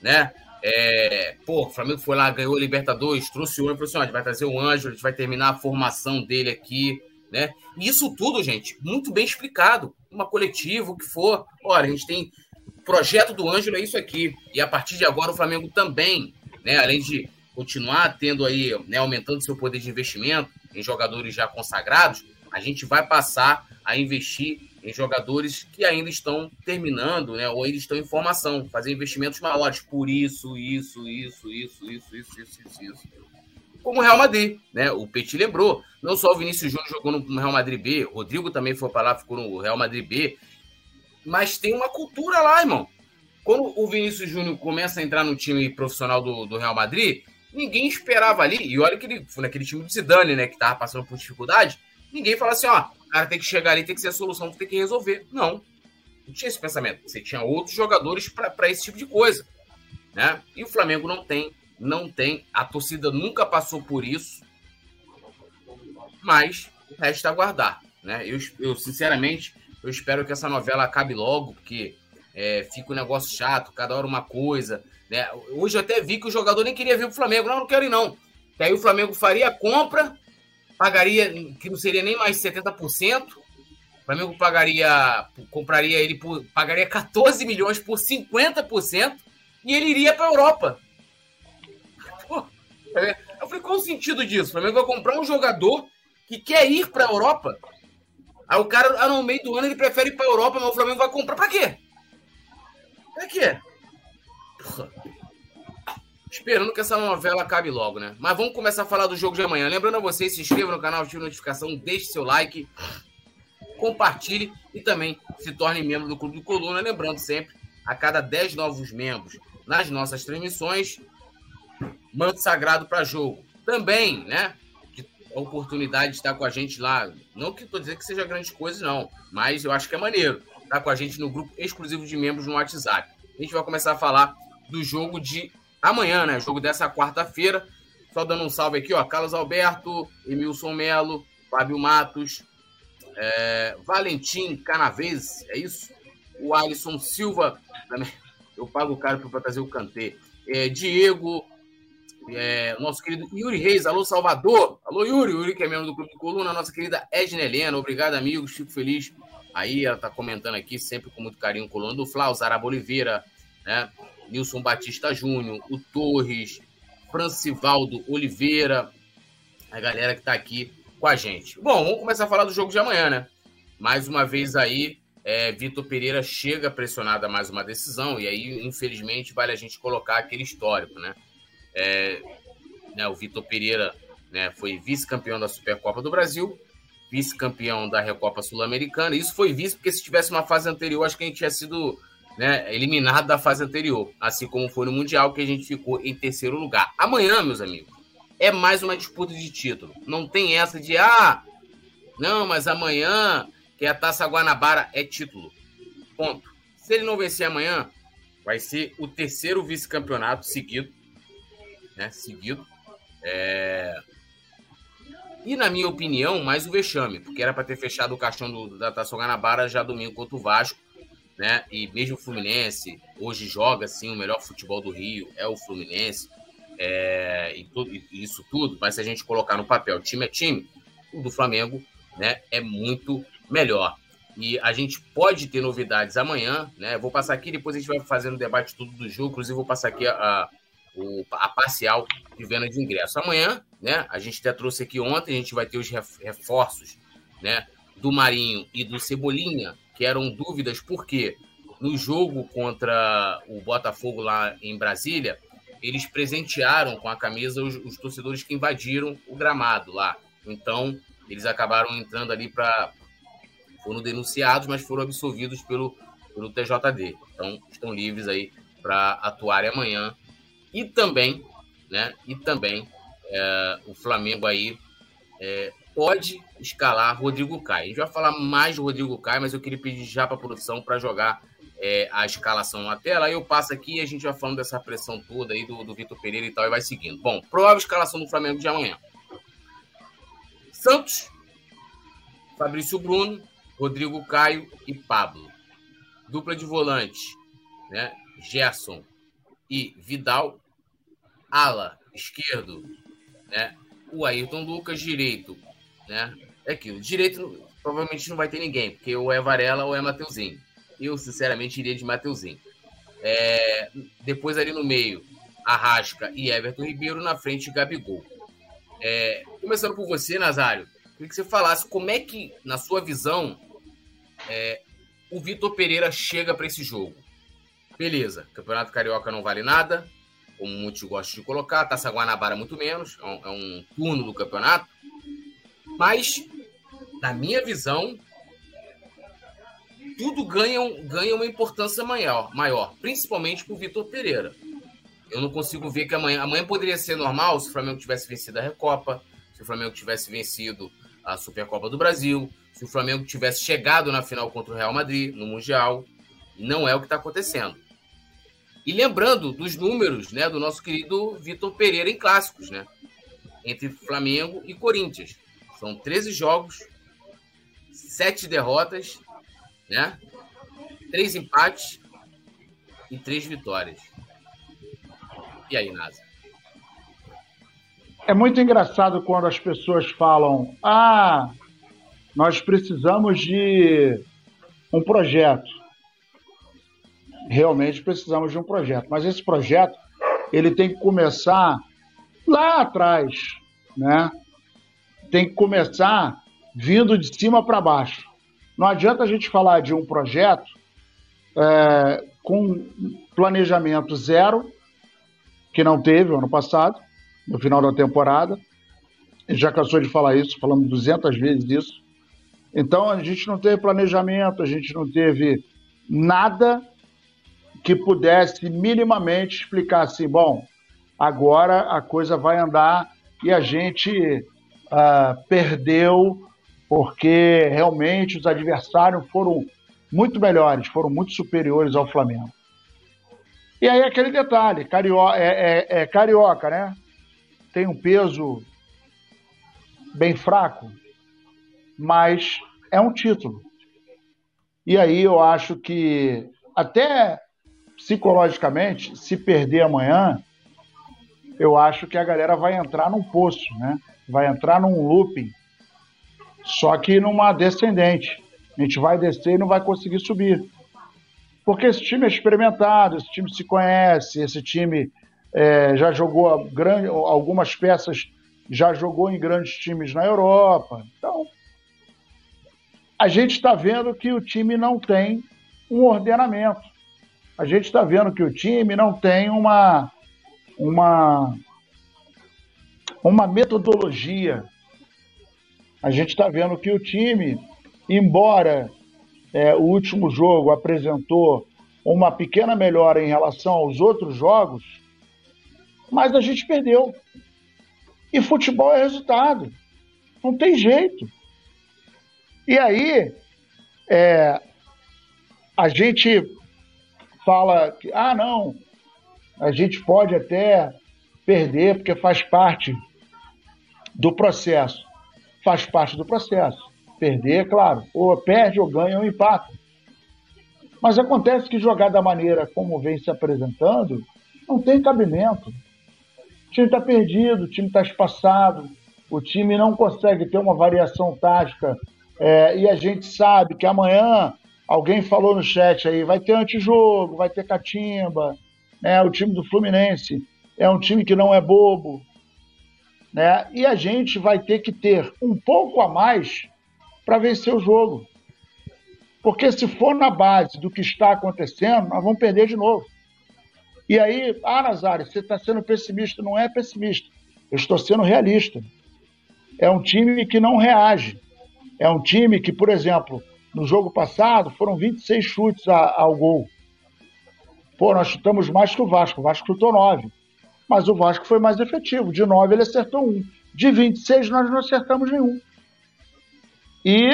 né? É, pô, o Flamengo foi lá, ganhou a Libertadores, trouxe o Ângelo, falou assim: a gente vai trazer o Ângelo, a gente vai terminar a formação dele aqui, né? E isso tudo, gente, muito bem explicado. Uma coletiva, o que for. Olha, a gente tem. Projeto do Ângelo é isso aqui. E a partir de agora o Flamengo também, né? Além de continuar tendo aí, né, aumentando seu poder de investimento em jogadores já consagrados, a gente vai passar a investir em jogadores que ainda estão terminando, né, ou ainda estão em formação, fazer investimentos maiores por isso, isso, isso, isso, isso, isso, isso, isso, isso. Como o Real Madrid, né? O Petit lembrou. Não só o Vinícius Júnior jogou no Real Madrid B, Rodrigo também foi para lá, ficou no Real Madrid B. Mas tem uma cultura lá, irmão. Quando o Vinícius Júnior começa a entrar no time profissional do, do Real Madrid, ninguém esperava ali, e olha que ele foi naquele time do Zidane, né, que tava passando por dificuldade, ninguém fala assim, ó, o cara tem que chegar ali, tem que ser a solução, tem que resolver. Não. Não tinha esse pensamento. Você tinha outros jogadores para esse tipo de coisa, né? E o Flamengo não tem, não tem. A torcida nunca passou por isso, mas resta aguardar, né? Eu, eu sinceramente, eu espero que essa novela acabe logo, porque é, fica um negócio chato, cada hora uma coisa. Né? Hoje eu até vi que o jogador nem queria vir para o Flamengo. Não, não quero ir não. Aí o Flamengo faria a compra, pagaria, que não seria nem mais 70%. O Flamengo pagaria, compraria ele por, pagaria 14 milhões por 50% e ele iria para a Europa. Pô, eu falei, qual o sentido disso? O Flamengo vai comprar um jogador que quer ir para a Europa. Aí o cara, ah, no meio do ano, ele prefere ir para a Europa, mas o Flamengo vai comprar para quê? Pra quê? Esperando que essa novela acabe logo, né? Mas vamos começar a falar do jogo de amanhã. Lembrando a vocês, se inscreva no canal, ative a notificação, deixe seu like, compartilhe e também se torne membro do Clube do Coluna. Lembrando sempre, a cada 10 novos membros nas nossas transmissões, manto sagrado para jogo. Também, né? A oportunidade de estar com a gente lá. Não que estou dizendo que seja grande coisa, não. Mas eu acho que é maneiro estar com a gente no grupo exclusivo de membros no WhatsApp. A gente vai começar a falar do jogo de amanhã, né? Jogo dessa quarta-feira. Só dando um salve aqui, ó. Carlos Alberto, Emilson Melo, Fábio Matos, é, Valentim Canavês, é isso? O Alisson Silva, também. Eu pago caro para trazer o Cantê. É, Diego, é, nosso querido Yuri Reis, alô Salvador, alô Yuri, Yuri que é membro do Clube Coluna, nossa querida Edna Helena, obrigado amigos, fico feliz. Aí ela tá comentando aqui, sempre com muito carinho, Coluna do Flau, Zaraba Oliveira, né? Nilson Batista Júnior, o Torres, Francivaldo Oliveira, a galera que está aqui com a gente. Bom, vamos começar a falar do jogo de amanhã, né? Mais uma vez aí, é, Vitor Pereira chega pressionado a mais uma decisão, e aí, infelizmente, vale a gente colocar aquele histórico, né? É, né o Vitor Pereira né, foi vice-campeão da Supercopa do Brasil, vice-campeão da Recopa Sul-Americana. Isso foi vice, porque se tivesse uma fase anterior, acho que a gente tinha sido né, eliminado da fase anterior, assim como foi no Mundial, que a gente ficou em terceiro lugar. Amanhã, meus amigos, é mais uma disputa de título. Não tem essa de, ah, não, mas amanhã, que é a Taça Guanabara é título. Ponto. Se ele não vencer amanhã, vai ser o terceiro vice-campeonato seguido, né, seguido. É... E, na minha opinião, mais o vexame, porque era para ter fechado o caixão do, da Taça Guanabara já domingo contra o Vasco, né? E mesmo o Fluminense hoje joga assim o melhor futebol do Rio é o Fluminense é, e, isso tudo, mas se a gente colocar no papel time é time, o do Flamengo, né? É muito melhor. E a gente pode ter novidades amanhã, né? Vou passar aqui, depois a gente vai fazendo o debate tudo do jogo, inclusive vou passar aqui a, a, a parcial de venda de ingresso. Amanhã, né? A gente até trouxe aqui ontem, a gente vai ter os reforços, né? Do Marinho e do Cebolinha, que eram dúvidas, porque no jogo contra o Botafogo lá em Brasília, eles presentearam com a camisa os, os torcedores que invadiram o gramado lá. Então, eles acabaram entrando ali para foram denunciados, mas foram absolvidos pelo, pelo TJD. Então, estão livres aí para atuarem amanhã. E também, né? E também é, o Flamengo aí é, pode escalar Rodrigo Caio. A gente vai falar mais do Rodrigo Caio, mas eu queria pedir já para a produção para jogar é, a escalação na tela. Eu passo aqui e a gente vai falando dessa pressão toda aí do, do Vitor Pereira e tal, e vai seguindo. Bom, provável escalação do Flamengo de amanhã. Santos, Fabrício Bruno, Rodrigo Caio e Pablo. Dupla de volante, né? Gerson e Vidal. Ala, esquerdo, né? O Ayrton Lucas, direito, né? É aquilo. Direito provavelmente não vai ter ninguém, porque ou é Varela ou é Mateuzinho. Eu, sinceramente, iria de Mateuzinho. É, depois ali no meio, Arrasca e Everton Ribeiro, na frente, Gabigol. É, começando por você, Nazário, queria que você falasse como é que, na sua visão, é, o Vitor Pereira chega para esse jogo. Beleza, Campeonato Carioca não vale nada, como muitos gostam de colocar, Taça Guanabara muito menos, é um, é um turno do campeonato. Mas, na minha visão, tudo ganha, ganha uma importância maior, maior principalmente para o Vitor Pereira. Eu não consigo ver que amanhã. Amanhã poderia ser normal se o Flamengo tivesse vencido a Recopa, se o Flamengo tivesse vencido a Supercopa do Brasil, se o Flamengo tivesse chegado na final contra o Real Madrid, no Mundial. Não é o que está acontecendo. E lembrando dos números né, do nosso querido Vitor Pereira em clássicos, né? Entre Flamengo e Corinthians. São 13 jogos, 7 derrotas né? Três empates e três vitórias. E aí, Nasa? É muito engraçado quando as pessoas falam: ah, nós precisamos de um projeto. Realmente precisamos de um projeto, mas esse projeto ele tem que começar lá atrás, né? Tem que começar vindo de cima para baixo. Não adianta a gente falar de um projeto é, com planejamento zero, que não teve ano passado, no final da temporada. Já cansou de falar isso, falamos 200 vezes isso. Então, a gente não teve planejamento, a gente não teve nada que pudesse minimamente explicar assim: bom, agora a coisa vai andar e a gente uh, perdeu porque realmente os adversários foram muito melhores, foram muito superiores ao Flamengo. E aí aquele detalhe, carioca, é, é, é carioca, né? Tem um peso bem fraco, mas é um título. E aí eu acho que até psicologicamente, se perder amanhã, eu acho que a galera vai entrar num poço, né? Vai entrar num looping só que numa descendente. A gente vai descer e não vai conseguir subir. Porque esse time é experimentado, esse time se conhece, esse time é, já jogou grande, algumas peças, já jogou em grandes times na Europa. Então, a gente está vendo que o time não tem um ordenamento. A gente está vendo que o time não tem uma, uma, uma metodologia a gente está vendo que o time, embora é, o último jogo apresentou uma pequena melhora em relação aos outros jogos, mas a gente perdeu. E futebol é resultado. Não tem jeito. E aí, é, a gente fala que, ah, não, a gente pode até perder porque faz parte do processo faz parte do processo. Perder, claro, ou perde ou ganha ou empata. Mas acontece que jogar da maneira como vem se apresentando não tem cabimento. O time está perdido, o time está espaçado, o time não consegue ter uma variação tática. É, e a gente sabe que amanhã, alguém falou no chat aí, vai ter antijogo, vai ter catimba. Né? O time do Fluminense é um time que não é bobo, né? E a gente vai ter que ter um pouco a mais para vencer o jogo. Porque se for na base do que está acontecendo, nós vamos perder de novo. E aí, ah, Nazário, você está sendo pessimista. Não é pessimista. Eu estou sendo realista. É um time que não reage. É um time que, por exemplo, no jogo passado, foram 26 chutes a, ao gol. Pô, nós chutamos mais que o Vasco. O Vasco chutou 9. Mas o Vasco foi mais efetivo. De 9 ele acertou um. De 26 nós não acertamos nenhum. E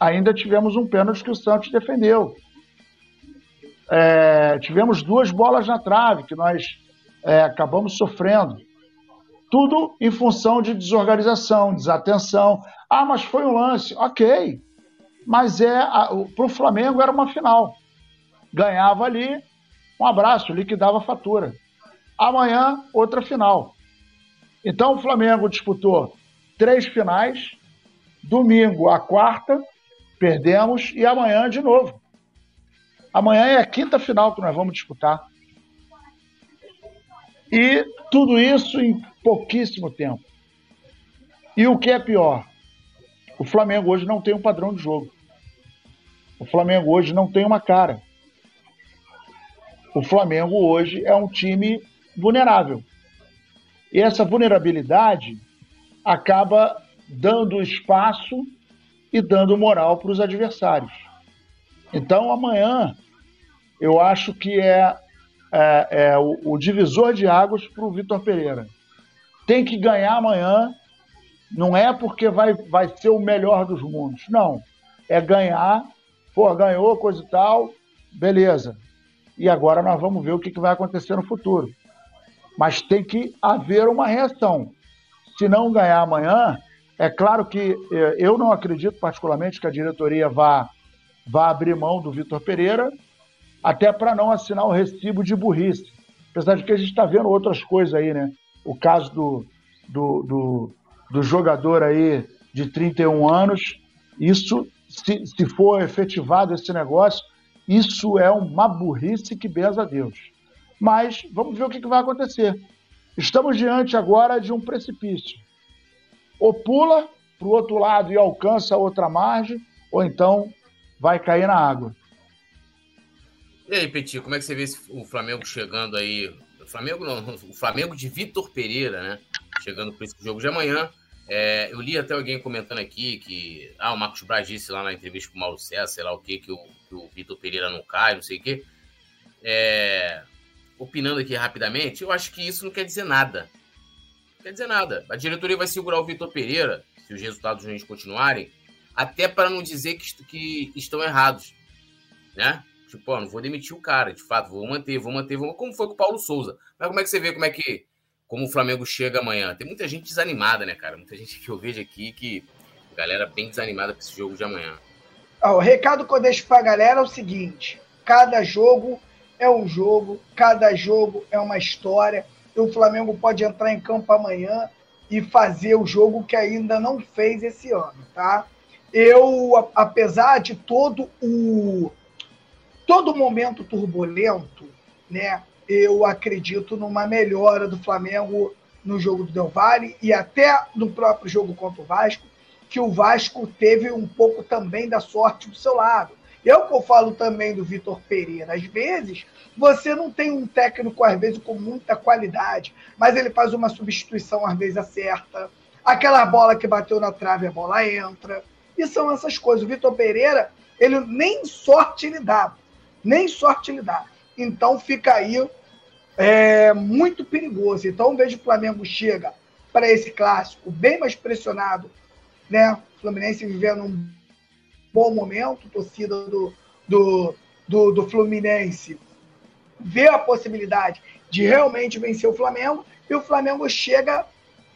ainda tivemos um pênalti que o Santos defendeu. É, tivemos duas bolas na trave que nós é, acabamos sofrendo. Tudo em função de desorganização, desatenção. Ah, mas foi um lance. Ok. Mas é para o Flamengo era uma final. Ganhava ali, um abraço, liquidava a fatura. Amanhã, outra final. Então o Flamengo disputou três finais. Domingo, a quarta, perdemos. E amanhã de novo. Amanhã é a quinta final que nós vamos disputar. E tudo isso em pouquíssimo tempo. E o que é pior? O Flamengo hoje não tem um padrão de jogo. O Flamengo hoje não tem uma cara. O Flamengo hoje é um time vulnerável. E essa vulnerabilidade acaba dando espaço e dando moral para os adversários. Então, amanhã, eu acho que é, é, é o, o, divisor de águas para o Vitor Pereira. Tem que ganhar amanhã, não é porque vai, vai ser o melhor dos mundos, não. É ganhar, pô, ganhou, coisa e tal, beleza. E agora nós vamos ver o que, que vai acontecer no futuro. Mas tem que haver uma reação. Se não ganhar amanhã, é claro que é, eu não acredito particularmente que a diretoria vá, vá abrir mão do Vitor Pereira, até para não assinar o recibo de burrice. Apesar de que a gente está vendo outras coisas aí, né? O caso do, do, do, do jogador aí de 31 anos, isso, se, se for efetivado esse negócio, isso é uma burrice que beza a Deus. Mas vamos ver o que, que vai acontecer. Estamos diante agora de um precipício ou pula para o outro lado e alcança outra margem, ou então vai cair na água. E aí, Petit, como é que você vê o Flamengo chegando aí? O Flamengo não, o Flamengo de Vitor Pereira, né? Chegando para esse jogo de amanhã. É, eu li até alguém comentando aqui que ah, o Marcos Braz disse lá na entrevista com o Mauro César, sei lá o que, que o, o Vitor Pereira não cai, não sei o quê. É, opinando aqui rapidamente, eu acho que isso não quer dizer nada quer dizer nada. A diretoria vai segurar o Vitor Pereira, se os resultados ruins continuarem, até para não dizer que, que estão errados. Né? Tipo, ó, não vou demitir o cara, de fato, vou manter, vou manter, vou... como foi com o Paulo Souza. Mas como é que você vê como é que como o Flamengo chega amanhã? Tem muita gente desanimada, né, cara? Muita gente que eu vejo aqui que galera bem desanimada para esse jogo de amanhã. o recado que eu deixo para a galera é o seguinte: cada jogo é um jogo, cada jogo é uma história o Flamengo pode entrar em campo amanhã e fazer o jogo que ainda não fez esse ano, tá? Eu, apesar de todo o todo momento turbulento, né? Eu acredito numa melhora do Flamengo no jogo do Del Valle e até no próprio jogo contra o Vasco, que o Vasco teve um pouco também da sorte do seu lado. É o que eu falo também do Vitor Pereira. Às vezes, você não tem um técnico, às vezes, com muita qualidade, mas ele faz uma substituição, às vezes, acerta. Aquela bola que bateu na trave, a bola entra. E são essas coisas. O Vitor Pereira, ele nem sorte ele dá. Nem sorte ele dá. Então fica aí é, muito perigoso. Então vejo o Flamengo chega para esse clássico bem mais pressionado, né? O Fluminense vivendo um bom momento, torcida do, do, do, do Fluminense vê a possibilidade de realmente vencer o Flamengo e o Flamengo chega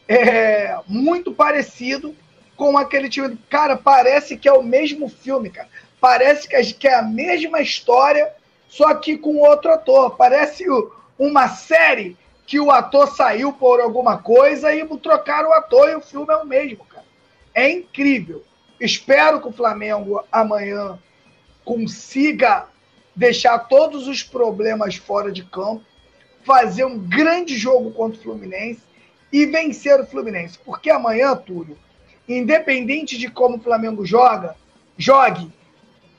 é, muito parecido com aquele time. Cara, parece que é o mesmo filme, cara. Parece que é a mesma história, só que com outro ator. Parece uma série que o ator saiu por alguma coisa e trocaram o ator e o filme é o mesmo, cara. É incrível. Espero que o Flamengo amanhã consiga deixar todos os problemas fora de campo, fazer um grande jogo contra o Fluminense e vencer o Fluminense. Porque amanhã, Túlio, independente de como o Flamengo joga, jogue,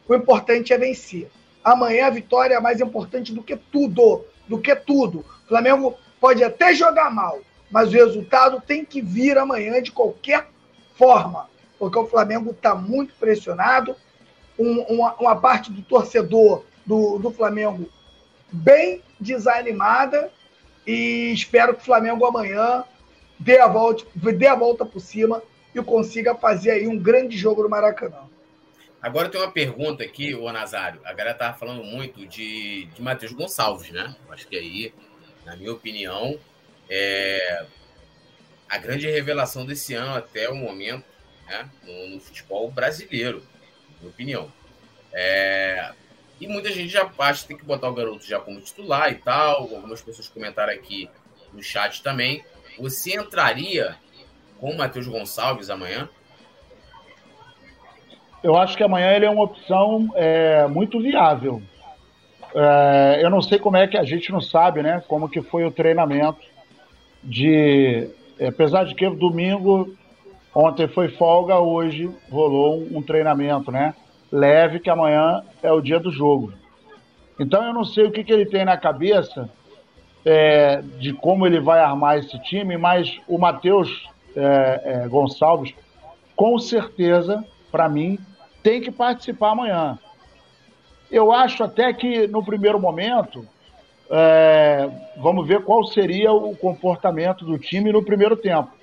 o importante é vencer. Amanhã a vitória é mais importante do que tudo, do que tudo. O Flamengo pode até jogar mal, mas o resultado tem que vir amanhã de qualquer forma porque o Flamengo está muito pressionado um, uma, uma, parte do torcedor do, do Flamengo bem desanimada e espero que o Flamengo amanhã dê a volta, dê a volta por cima e consiga fazer aí um grande jogo no Maracanã. Agora tem uma pergunta aqui, o Nazário. A galera tava falando muito de, de Matheus Gonçalves, né? Acho que aí, na minha opinião, é a grande revelação desse ano até o momento né? no, no futebol brasileiro, na minha opinião. É, e muita gente já acha que tem que botar o garoto já como titular e tal. Algumas pessoas comentaram aqui no chat também. Você entraria com o Matheus Gonçalves amanhã? Eu acho que amanhã ele é uma opção é, muito viável. É, eu não sei como é que a gente não sabe, né? Como que foi o treinamento de, apesar de que domingo, ontem foi folga, hoje rolou um, um treinamento, né? Leve que amanhã é o dia do jogo. Então eu não sei o que, que ele tem na cabeça é, de como ele vai armar esse time, mas o Matheus é, é, Gonçalves, com certeza, para mim, tem que participar amanhã. Eu acho até que no primeiro momento, é, vamos ver qual seria o comportamento do time no primeiro tempo.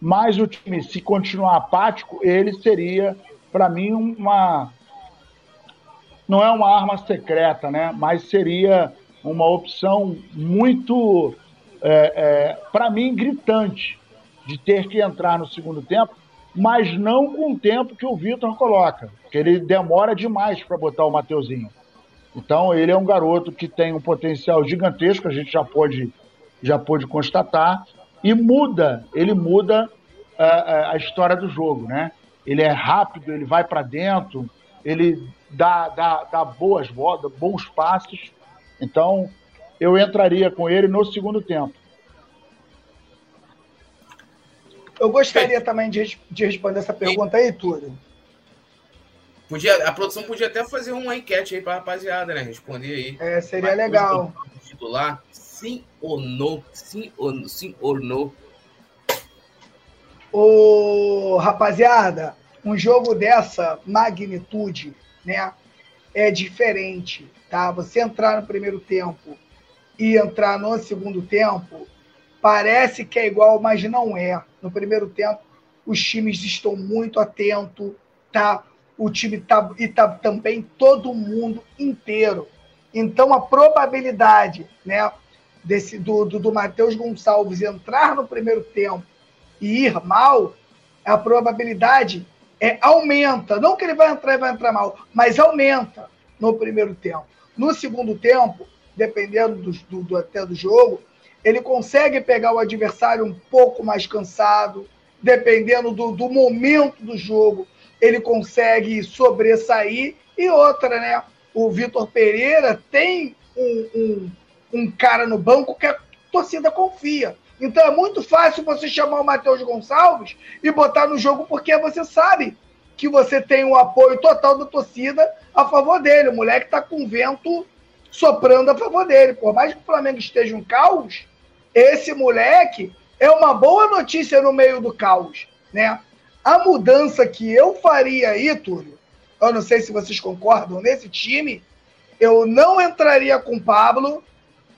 Mas o time, se continuar apático, ele seria, para mim, uma. Não é uma arma secreta, né? Mas seria uma opção muito, é, é, para mim, gritante de ter que entrar no segundo tempo, mas não com o tempo que o Vitor coloca, que ele demora demais para botar o Mateuzinho. Então ele é um garoto que tem um potencial gigantesco, a gente já pode já pôde constatar e muda, ele muda a, a história do jogo, né? Ele é rápido, ele vai para dentro, ele dá, dá, dá boas bolas, bons passes. Então eu entraria com ele no segundo tempo. Eu gostaria também de, de responder essa pergunta aí, Túlio. Podia, a produção podia até fazer uma enquete aí para rapaziada, né? Responder aí. É, seria Mas, legal. Titular, sim ou não? Sim ou, sim ou não? Ô, rapaziada, um jogo dessa magnitude, né? É diferente, tá? Você entrar no primeiro tempo e entrar no segundo tempo Parece que é igual, mas não é. No primeiro tempo, os times estão muito atentos, tá? O time tá e tá também todo mundo inteiro. Então a probabilidade, né, desse do, do, do Matheus Gonçalves entrar no primeiro tempo e ir mal, a probabilidade é aumenta. Não que ele vai entrar e vai entrar mal, mas aumenta no primeiro tempo. No segundo tempo, dependendo do, do, do até do jogo, ele consegue pegar o adversário um pouco mais cansado, dependendo do, do momento do jogo, ele consegue sobressair. E outra, né? O Vitor Pereira tem um, um, um cara no banco que a torcida confia. Então é muito fácil você chamar o Matheus Gonçalves e botar no jogo, porque você sabe que você tem o apoio total da torcida a favor dele. O moleque está com vento soprando a favor dele. Por mais que o Flamengo esteja um caos, esse moleque é uma boa notícia no meio do caos, né? A mudança que eu faria aí, Túlio, eu não sei se vocês concordam, nesse time, eu não entraria com Pablo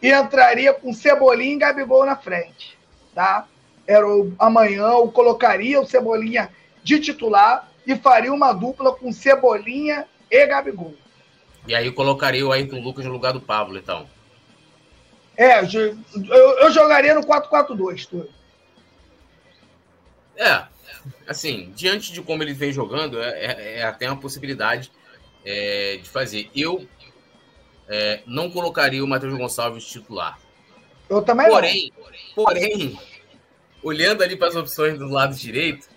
e entraria com Cebolinha e Gabigol na frente, tá? Era o, amanhã eu colocaria o Cebolinha de titular e faria uma dupla com Cebolinha e Gabigol. E aí eu colocaria o Ayrton Lucas no lugar do Pablo, então. É, eu, eu jogaria no 4-4-2, tu. É, assim, diante de como ele vem jogando, é, é, é até uma possibilidade é, de fazer. Eu é, não colocaria o Matheus Gonçalves titular. Eu também porém, não. Porém, olhando ali para as opções do lado direito,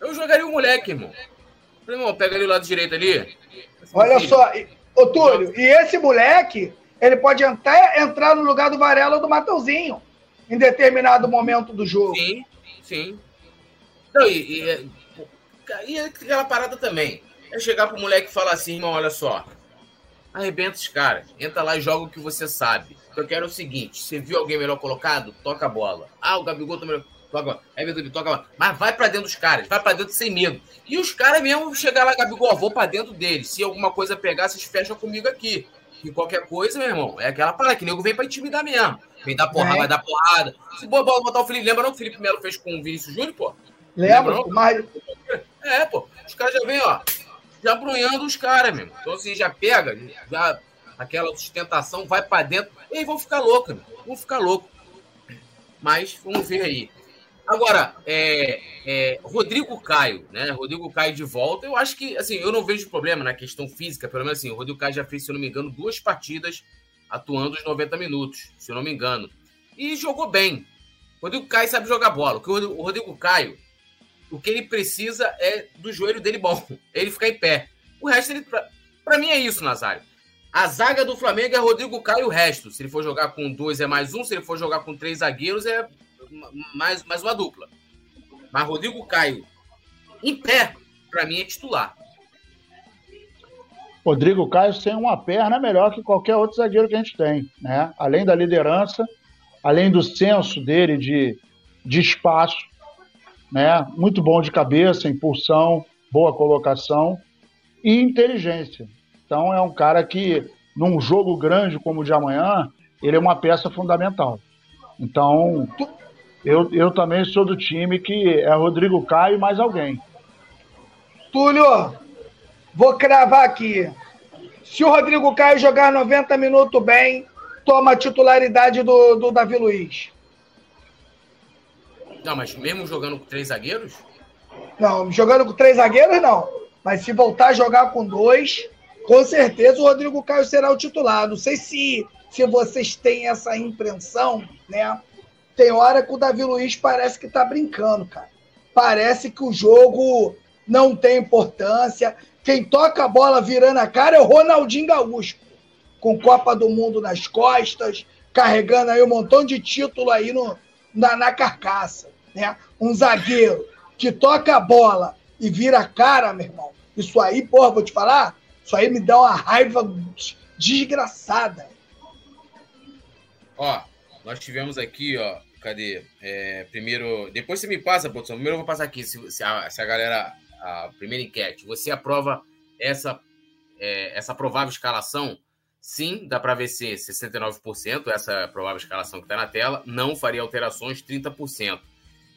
eu jogaria o moleque, irmão. Irmão, pega ali o lado direito ali. Olha só, ô Túlio, e esse moleque ele pode até entrar no lugar do Varela ou do Mateuzinho em determinado momento do jogo. Sim, sim. Não, e, e, e aquela parada também. É chegar pro moleque e falar assim, irmão, olha só. Arrebenta os caras. Entra lá e joga o que você sabe. Eu quero o seguinte: você viu alguém melhor colocado? Toca a bola. Ah, o Gabigol tá melhor. toca, Everton toca, mas vai para dentro dos caras, vai para dentro sem medo. E os caras mesmo chegar lá, Gabigol, vou para dentro deles. Se alguma coisa pegar, vocês fecham comigo aqui. E qualquer coisa, meu irmão, é aquela parada que nego vem para intimidar mesmo. Vem dar porrada, é. vai dar porrada. Se botar, botar o Felipe, lembra não que o Felipe Melo fez com o Vinícius Júnior, pô? Lembra? mas... É, pô. Os caras já vêm, ó, já brunhando os caras, mesmo. Então, assim, já pega, já aquela sustentação vai para dentro. E aí vão ficar loucos, vão ficar loucos. Mas vamos ver aí. Agora, é, é, Rodrigo Caio, né? Rodrigo Caio de volta. Eu acho que, assim, eu não vejo problema na questão física. Pelo menos assim, o Rodrigo Caio já fez, se eu não me engano, duas partidas atuando os 90 minutos, se eu não me engano. E jogou bem. O Rodrigo Caio sabe jogar bola. O Rodrigo Caio, o que ele precisa é do joelho dele bom. Ele ficar em pé. O resto, ele, para mim, é isso, Nazário. A zaga do Flamengo é Rodrigo Caio e o resto. Se ele for jogar com dois, é mais um. Se ele for jogar com três zagueiros, é mais, mais uma dupla. Mas Rodrigo Caio, em pé, para mim é titular. Rodrigo Caio sem uma perna é melhor que qualquer outro zagueiro que a gente tem, né? Além da liderança, além do senso dele de, de espaço, né? Muito bom de cabeça, impulsão, boa colocação e inteligência. Então é um cara que num jogo grande como o de amanhã, ele é uma peça fundamental. Então, eu, eu também sou do time que é Rodrigo Caio e mais alguém. Túlio, vou cravar aqui. Se o Rodrigo Caio jogar 90 minutos bem, toma a titularidade do, do Davi Luiz. Não, mas mesmo jogando com três zagueiros? Não, jogando com três zagueiros, não. Mas se voltar a jogar com dois, com certeza o Rodrigo Caio será o titular. Não sei se, se vocês têm essa impressão, né? Tem hora que o Davi Luiz parece que tá brincando, cara. Parece que o jogo não tem importância. Quem toca a bola virando a cara é o Ronaldinho Gaúcho, com Copa do Mundo nas costas, carregando aí um montão de título aí no, na, na carcaça. Né? Um zagueiro que toca a bola e vira a cara, meu irmão. Isso aí, porra, vou te falar, isso aí me dá uma raiva desgraçada. Ó, nós tivemos aqui, ó, cadê? É, primeiro, depois você me passa, produção. Primeiro eu vou passar aqui, se, se, a, se a galera, a primeira enquete, você aprova essa, é, essa provável escalação? Sim, dá para ver se 69%, essa provável escalação que está na tela. Não faria alterações, 30%.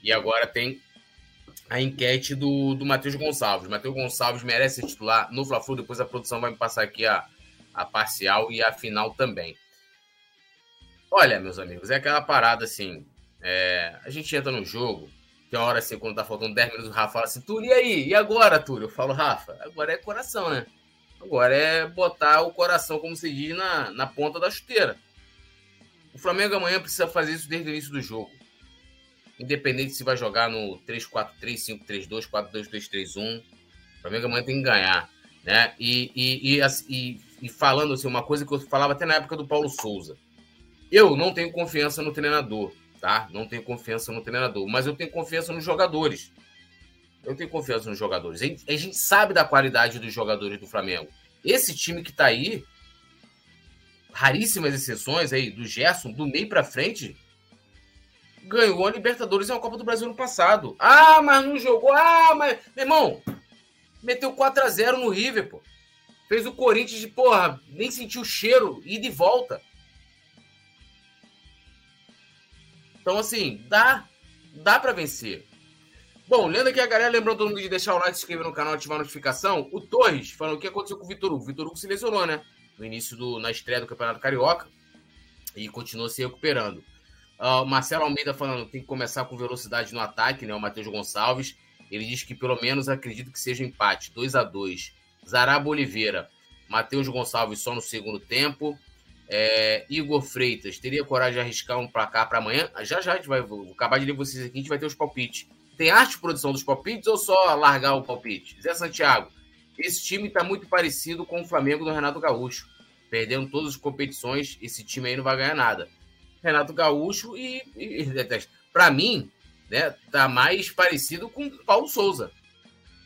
E agora tem a enquete do, do Matheus Gonçalves. Matheus Gonçalves merece titular no Fla-Flu. Depois a produção vai me passar aqui a, a parcial e a final também. Olha, meus amigos, é aquela parada assim. É, a gente entra no jogo, tem uma hora assim, quando tá faltando 10 minutos, o Rafa fala assim: Túlio, e aí? E agora, Túlio? Eu falo, Rafa, agora é coração, né? Agora é botar o coração, como se diz, na, na ponta da chuteira. O Flamengo amanhã precisa fazer isso desde o início do jogo. Independente se vai jogar no 3-4-3, 5-3-2, 4-2-2-3-1. O Flamengo amanhã tem que ganhar. Né? E, e, e, e, falando assim, uma coisa que eu falava até na época do Paulo Souza. Eu não tenho confiança no treinador, tá? Não tenho confiança no treinador, mas eu tenho confiança nos jogadores. Eu tenho confiança nos jogadores. A gente sabe da qualidade dos jogadores do Flamengo. Esse time que tá aí, raríssimas exceções aí, do Gerson, do meio para frente, ganhou a Libertadores e a Copa do Brasil no passado. Ah, mas não jogou. Ah, mas. Meu irmão, meteu 4 a 0 no River, pô. Fez o Corinthians de, porra, nem sentiu o cheiro, e de volta. Então, assim, dá. Dá para vencer. Bom, lendo aqui a galera, lembrando todo mundo de deixar o like, se inscrever no canal, ativar a notificação. O Torres falando o que aconteceu com o Vitor Hugo. O Vitor Hugo se lesionou, né? No início do. na estreia do Campeonato Carioca. E continuou se recuperando. Uh, Marcelo Almeida falando tem que começar com velocidade no ataque, né? O Matheus Gonçalves. Ele diz que pelo menos acredito que seja empate, 2 a 2 Zaraba Oliveira, Matheus Gonçalves só no segundo tempo. É, Igor Freitas, teria coragem de arriscar um placar para amanhã? Já já a gente vai vou acabar de ler vocês aqui, a gente vai ter os palpites. Tem arte de produção dos palpites ou só largar o palpite? Zé Santiago, esse time está muito parecido com o Flamengo do Renato Gaúcho. Perdendo todas as competições, esse time aí não vai ganhar nada. Renato Gaúcho e, e, e para mim, né, tá mais parecido com Paulo Souza.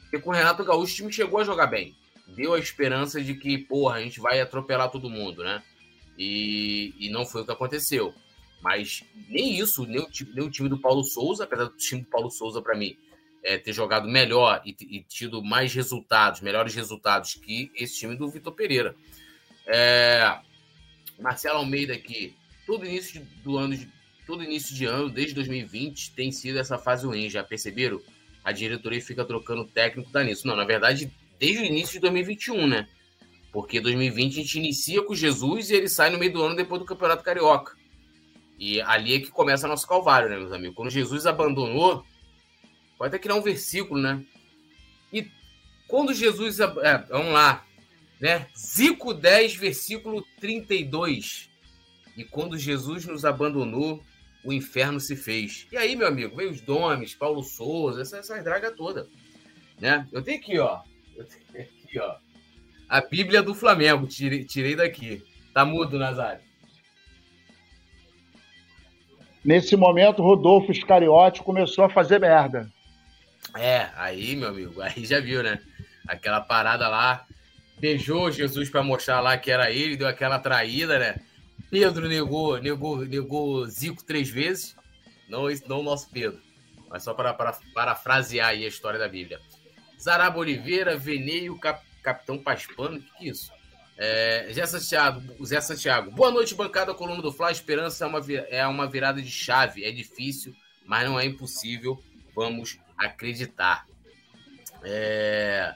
Porque com o Renato Gaúcho o time chegou a jogar bem. Deu a esperança de que, porra, a gente vai atropelar todo mundo, né? E, e não foi o que aconteceu. Mas nem isso, nem o, nem o time do Paulo Souza, apesar do time do Paulo Souza, para mim, é, ter jogado melhor e, e, tido mais resultados, melhores resultados que esse time do Vitor Pereira. É, Marcelo Almeida aqui, todo início do ano, todo início de ano, desde 2020, tem sido essa fase ruim. Já perceberam? A diretoria fica trocando técnico tá nisso. Não, na verdade, desde o início de 2021, né? Porque 2020 a gente inicia com Jesus e ele sai no meio do ano depois do Campeonato Carioca. E ali é que começa nosso calvário, né, meus amigos? Quando Jesus abandonou, pode até criar um versículo, né? E quando Jesus. É, vamos lá, né? Zico 10, versículo 32. E quando Jesus nos abandonou, o inferno se fez. E aí, meu amigo, veio os Domes, Paulo Souza, essa, essa draga toda. Né? Eu tenho aqui, ó. Eu tenho aqui, ó a Bíblia do Flamengo. Tirei, tirei daqui. Tá mudo, Nazário. Nesse momento, Rodolfo Iscariote começou a fazer merda. É, aí, meu amigo, aí já viu, né? Aquela parada lá, beijou Jesus para mostrar lá que era ele, deu aquela traída, né? Pedro negou, negou, negou Zico três vezes. Não, não o nosso Pedro, mas só para, para parafrasear aí a história da Bíblia. Zaraba Oliveira, Veneio, Cap, Capitão Paspano, o que, que é isso? É, Zé Santiago, Zé Santiago, boa noite, bancada coluna do Fla. Esperança é uma, é uma virada de chave. É difícil, mas não é impossível. Vamos acreditar. É,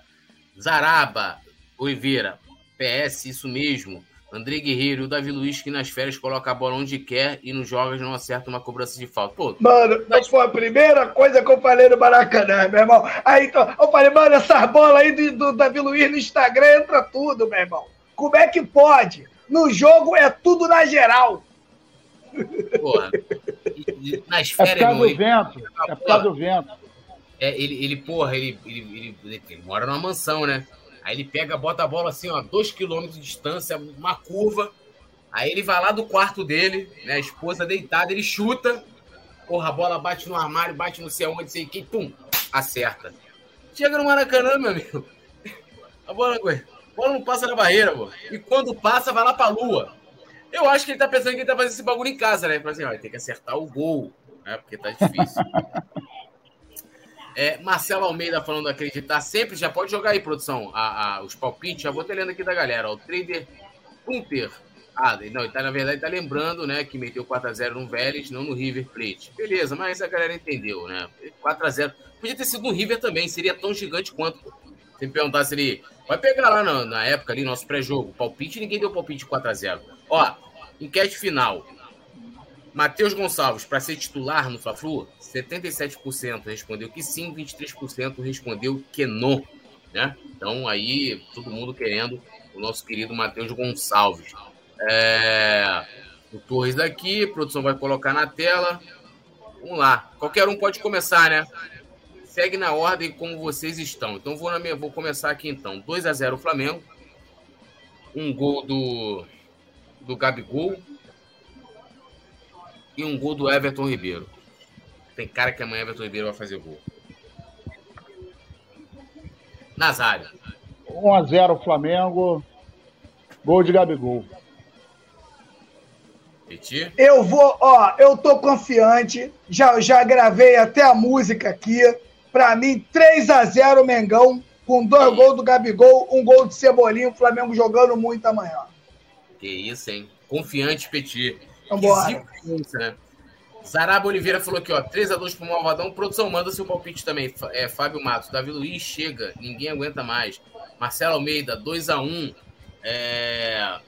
Zaraba Oliveira, PS, isso mesmo. André Guerreiro e o Davi Luiz, que nas férias coloca a bola onde quer e nos jogos não acerta uma cobrança de falta. Pô, mano, mas... foi a primeira coisa que eu falei no Maracanã, meu irmão. Aí então, eu falei, mano, essas bolas aí do, do Davi Luiz no Instagram entra tudo, meu irmão. Como é que pode? No jogo é tudo na geral. Porra. E, e nas férias. É por causa do vento. É por causa do vento. É, ele, ele, porra, ele, ele, ele, ele, ele mora numa mansão, né? Aí ele pega, bota a bola assim, ó, dois quilômetros de distância, uma curva. Aí ele vai lá do quarto dele, né? A esposa deitada, ele chuta. Porra, a bola bate no armário, bate no céu, onde sei quem, pum, acerta. Chega no Maracanã, meu amigo. A bola, a bola não passa na barreira, pô. E quando passa, vai lá pra lua. Eu acho que ele tá pensando que ele tá fazendo esse bagulho em casa, né? Ele assim, ó, tem que acertar o gol, né? Porque tá difícil. É, Marcelo Almeida falando acreditar sempre. Já pode jogar aí, produção, a, a, os palpites. Já vou ter lendo aqui da galera. O trader Punter. Ah, não, ele tá, na verdade tá lembrando, né, que meteu 4x0 no Vélez, não no River Plate. Beleza, mas a galera entendeu, né? 4x0. Podia ter sido no River também, seria tão gigante quanto. Se me perguntasse ele. Vai pegar lá na, na época ali, nosso pré-jogo, palpite, ninguém deu palpite 4x0. Ó, enquete final. Matheus Gonçalves, para ser titular no Fla-Flu, 77% respondeu que sim, 23% respondeu que não. Né? Então, aí, todo mundo querendo o nosso querido Matheus Gonçalves. É... O Torres daqui, a produção vai colocar na tela. Vamos lá. Qualquer um pode começar, né? Segue na ordem como vocês estão. Então, vou, na minha... vou começar aqui, então. 2 a 0 Flamengo. Um gol do, do Gabigol. E um gol do Everton Ribeiro. Tem cara que amanhã Everton Ribeiro vai fazer gol. Nazário. 1x0 Flamengo. Gol de Gabigol. Peti? Eu vou, ó, eu tô confiante. Já, já gravei até a música aqui. Pra mim, 3 x 0 Mengão, com dois gols do Gabigol, um gol de Cebolinho, o Flamengo jogando muito amanhã. Que isso, hein? Confiante, Petit. Vambora. Que né? Zaraba Oliveira falou aqui, ó, 3x2 pro Malvadão. Produção, manda seu palpite também. É, Fábio Matos, Davi Luiz, chega, ninguém aguenta mais. Marcelo Almeida, 2x1. É,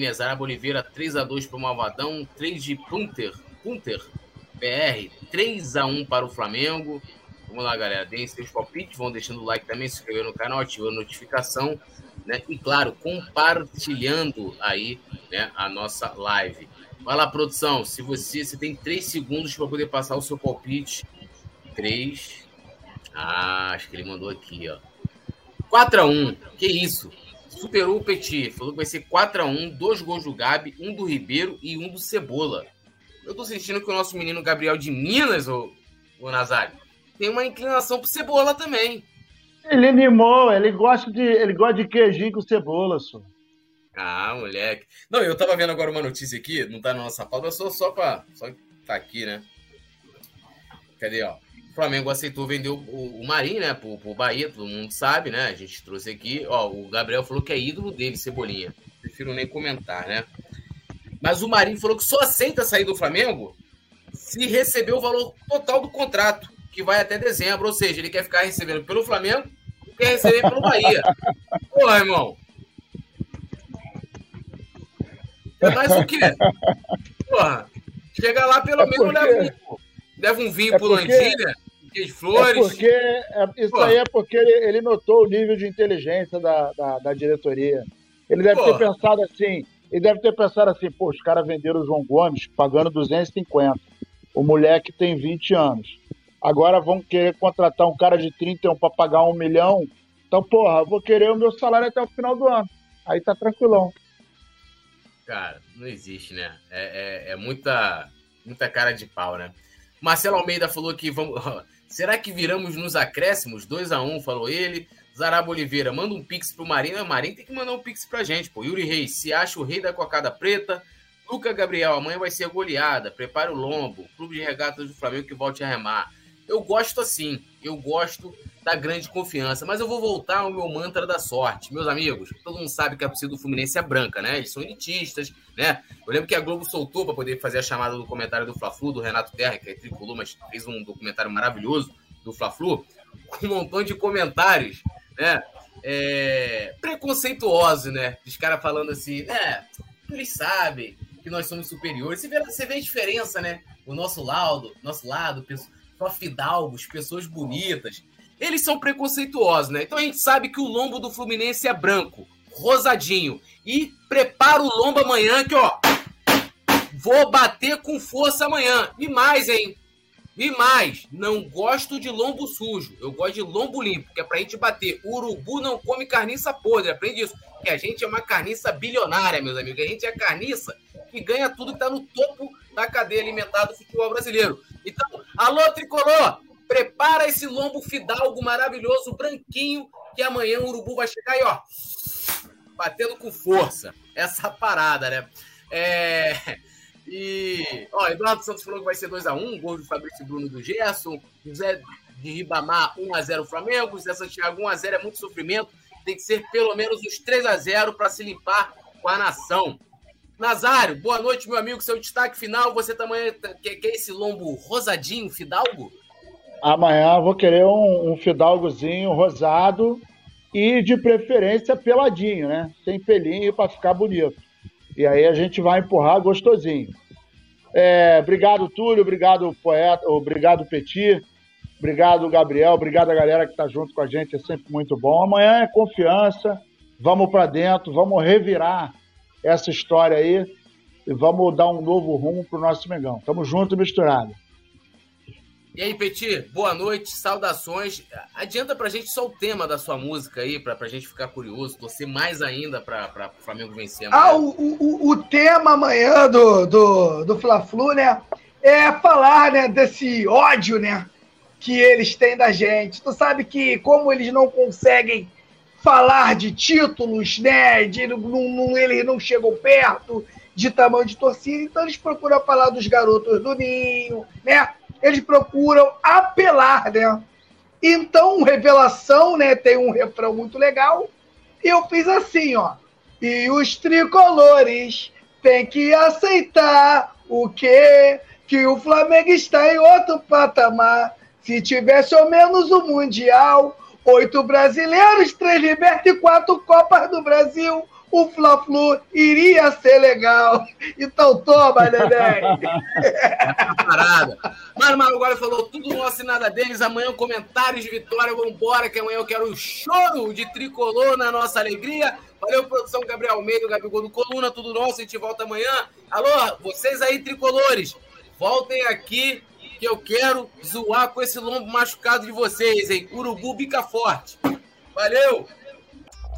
né? Zaraba Oliveira, 3x2 pro Malvadão. 3 de Punter, Punter, BR, 3x1 para o Flamengo. Vamos lá, galera. Deem seus palpites, vão deixando o like também, se inscrever no canal, ativando a notificação, né? E claro, compartilhando aí né, a nossa live. Vai lá, produção. Se você, você tem três segundos para poder passar o seu palpite. Três. Ah, acho que ele mandou aqui, ó. 4x1. Que isso? Superou o Petit. Falou que vai ser 4x1. Dois gols do Gabi, um do Ribeiro e um do Cebola. Eu tô sentindo que o nosso menino Gabriel de Minas, o, o Nazário, tem uma inclinação pro Cebola também. Ele animou, ele gosta de, ele gosta de queijinho com cebola, só. Ah, moleque. Não, eu tava vendo agora uma notícia aqui, não tá na nossa pauta, só, só pra. Só tá aqui, né? Cadê, ó? O Flamengo aceitou vender o, o, o Marinho, né, pro, pro Bahia, todo mundo sabe, né? A gente trouxe aqui. Ó, o Gabriel falou que é ídolo dele, Cebolinha. Prefiro nem comentar, né? Mas o Marinho falou que só aceita sair do Flamengo se receber o valor total do contrato, que vai até dezembro. Ou seja, ele quer ficar recebendo pelo Flamengo e quer receber pelo Bahia. Porra, irmão. É mais o quê? Porra. Chega lá, pelo é menos porque... leva, um, leva um vinho é pro porque... Landilha, de flores. É porque, é, isso Porra. aí é porque ele, ele, notou o nível de inteligência da, da, da diretoria. Ele deve Porra. ter pensado assim, ele deve ter pensado assim, pô, os caras venderam o João Gomes pagando 250. O moleque tem 20 anos. Agora vão querer contratar um cara de 31 para pagar um milhão. Então, porra, vou querer o meu salário até o final do ano. Aí tá tranquilão. Cara, não existe, né? É, é, é muita, muita cara de pau, né? Marcelo Almeida falou que vamos. Será que viramos nos acréscimos? 2 a 1 um, falou ele. Zaraba Oliveira, manda um pix pro Marinho. O Marinho tem que mandar um pix pra gente, pô. Yuri Reis, se acha o rei da cocada preta. Luca Gabriel, amanhã vai ser goleada. Prepara o lombo. Clube de regatas do Flamengo que volte a remar. Eu gosto assim. Eu gosto da grande confiança. Mas eu vou voltar ao meu mantra da sorte. Meus amigos, todo mundo sabe que a torcida do Fluminense é branca, né? Eles são elitistas, né? Eu lembro que a Globo soltou para poder fazer a chamada do comentário do Fla-Flu, do Renato Terra, que é tricolor, mas fez um documentário maravilhoso do Fla-Flu, com um montão de comentários né? É, preconceituoso, né? Os caras falando assim, é, eles sabem que nós somos superiores. Você vê, você vê a diferença, né? O nosso lado, nosso lado, só fidalgos, pessoas bonitas. Eles são preconceituosos, né? Então a gente sabe que o lombo do Fluminense é branco, rosadinho. E prepara o lombo amanhã que, ó, vou bater com força amanhã. E mais, hein? E mais, não gosto de lombo sujo. Eu gosto de lombo limpo, que é pra gente bater. Urubu não come carniça podre. Aprende isso. Que a gente é uma carniça bilionária, meus amigos. A gente é carniça que ganha tudo que tá no topo da cadeia alimentar do futebol brasileiro. Então, alô, tricolor! Prepara esse lombo fidalgo maravilhoso, branquinho, que amanhã o urubu vai chegar e, ó, batendo com força. Essa parada, né? É. E, ó, Eduardo Santos falou que vai ser 2x1, gol do Fabrício Bruno do Gerson, José de Ribamar 1x0 Flamengo, José Santiago 1x0 é muito sofrimento, tem que ser pelo menos os 3x0 para se limpar com a nação. Nazário, boa noite, meu amigo, seu destaque final, você também quer, quer esse lombo rosadinho, fidalgo? Amanhã vou querer um, um fidalgozinho rosado e de preferência peladinho, né? Sem pelinho para ficar bonito. E aí a gente vai empurrar gostosinho. É, obrigado, Túlio. Obrigado, poeta. Obrigado, Petit. Obrigado, Gabriel. Obrigado a galera que está junto com a gente. É sempre muito bom. Amanhã é confiança. Vamos para dentro. Vamos revirar essa história aí. E vamos dar um novo rumo para o nosso Mengão. Tamo junto e misturado. E aí, Petit, boa noite, saudações. Adianta pra gente só o tema da sua música aí, pra, pra gente ficar curioso, torcer mais ainda pra, pra Flamengo vencer. Ah, o, o, o tema amanhã do, do, do Fla-Flu, né, é falar, né, desse ódio, né, que eles têm da gente. Tu sabe que como eles não conseguem falar de títulos, né, de, não, não, eles não chegam perto de tamanho de torcida, então eles procuram falar dos garotos do Ninho, né, eles procuram apelar, né? Então, Revelação, né, tem um refrão muito legal. E eu fiz assim, ó. E os tricolores têm que aceitar o quê? Que o Flamengo está em outro patamar. Se tivesse ao menos o Mundial, oito brasileiros, três libertos e quatro Copas do Brasil, o Fla-Flu iria ser legal. Então toma, neném. parada. Mano, Mano agora falou tudo nosso e nada deles. Amanhã comentários de vitória. Vambora, que amanhã eu quero o choro de tricolor na nossa alegria. Valeu, produção Gabriel Almeida, Gabigol do Coluna, tudo nosso. A gente volta amanhã. Alô, vocês aí, tricolores, voltem aqui que eu quero zoar com esse lombo machucado de vocês, hein? Urubu bica forte. Valeu!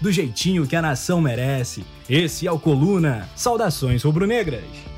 do jeitinho que a nação merece. Esse é o Coluna. Saudações rubro-negras.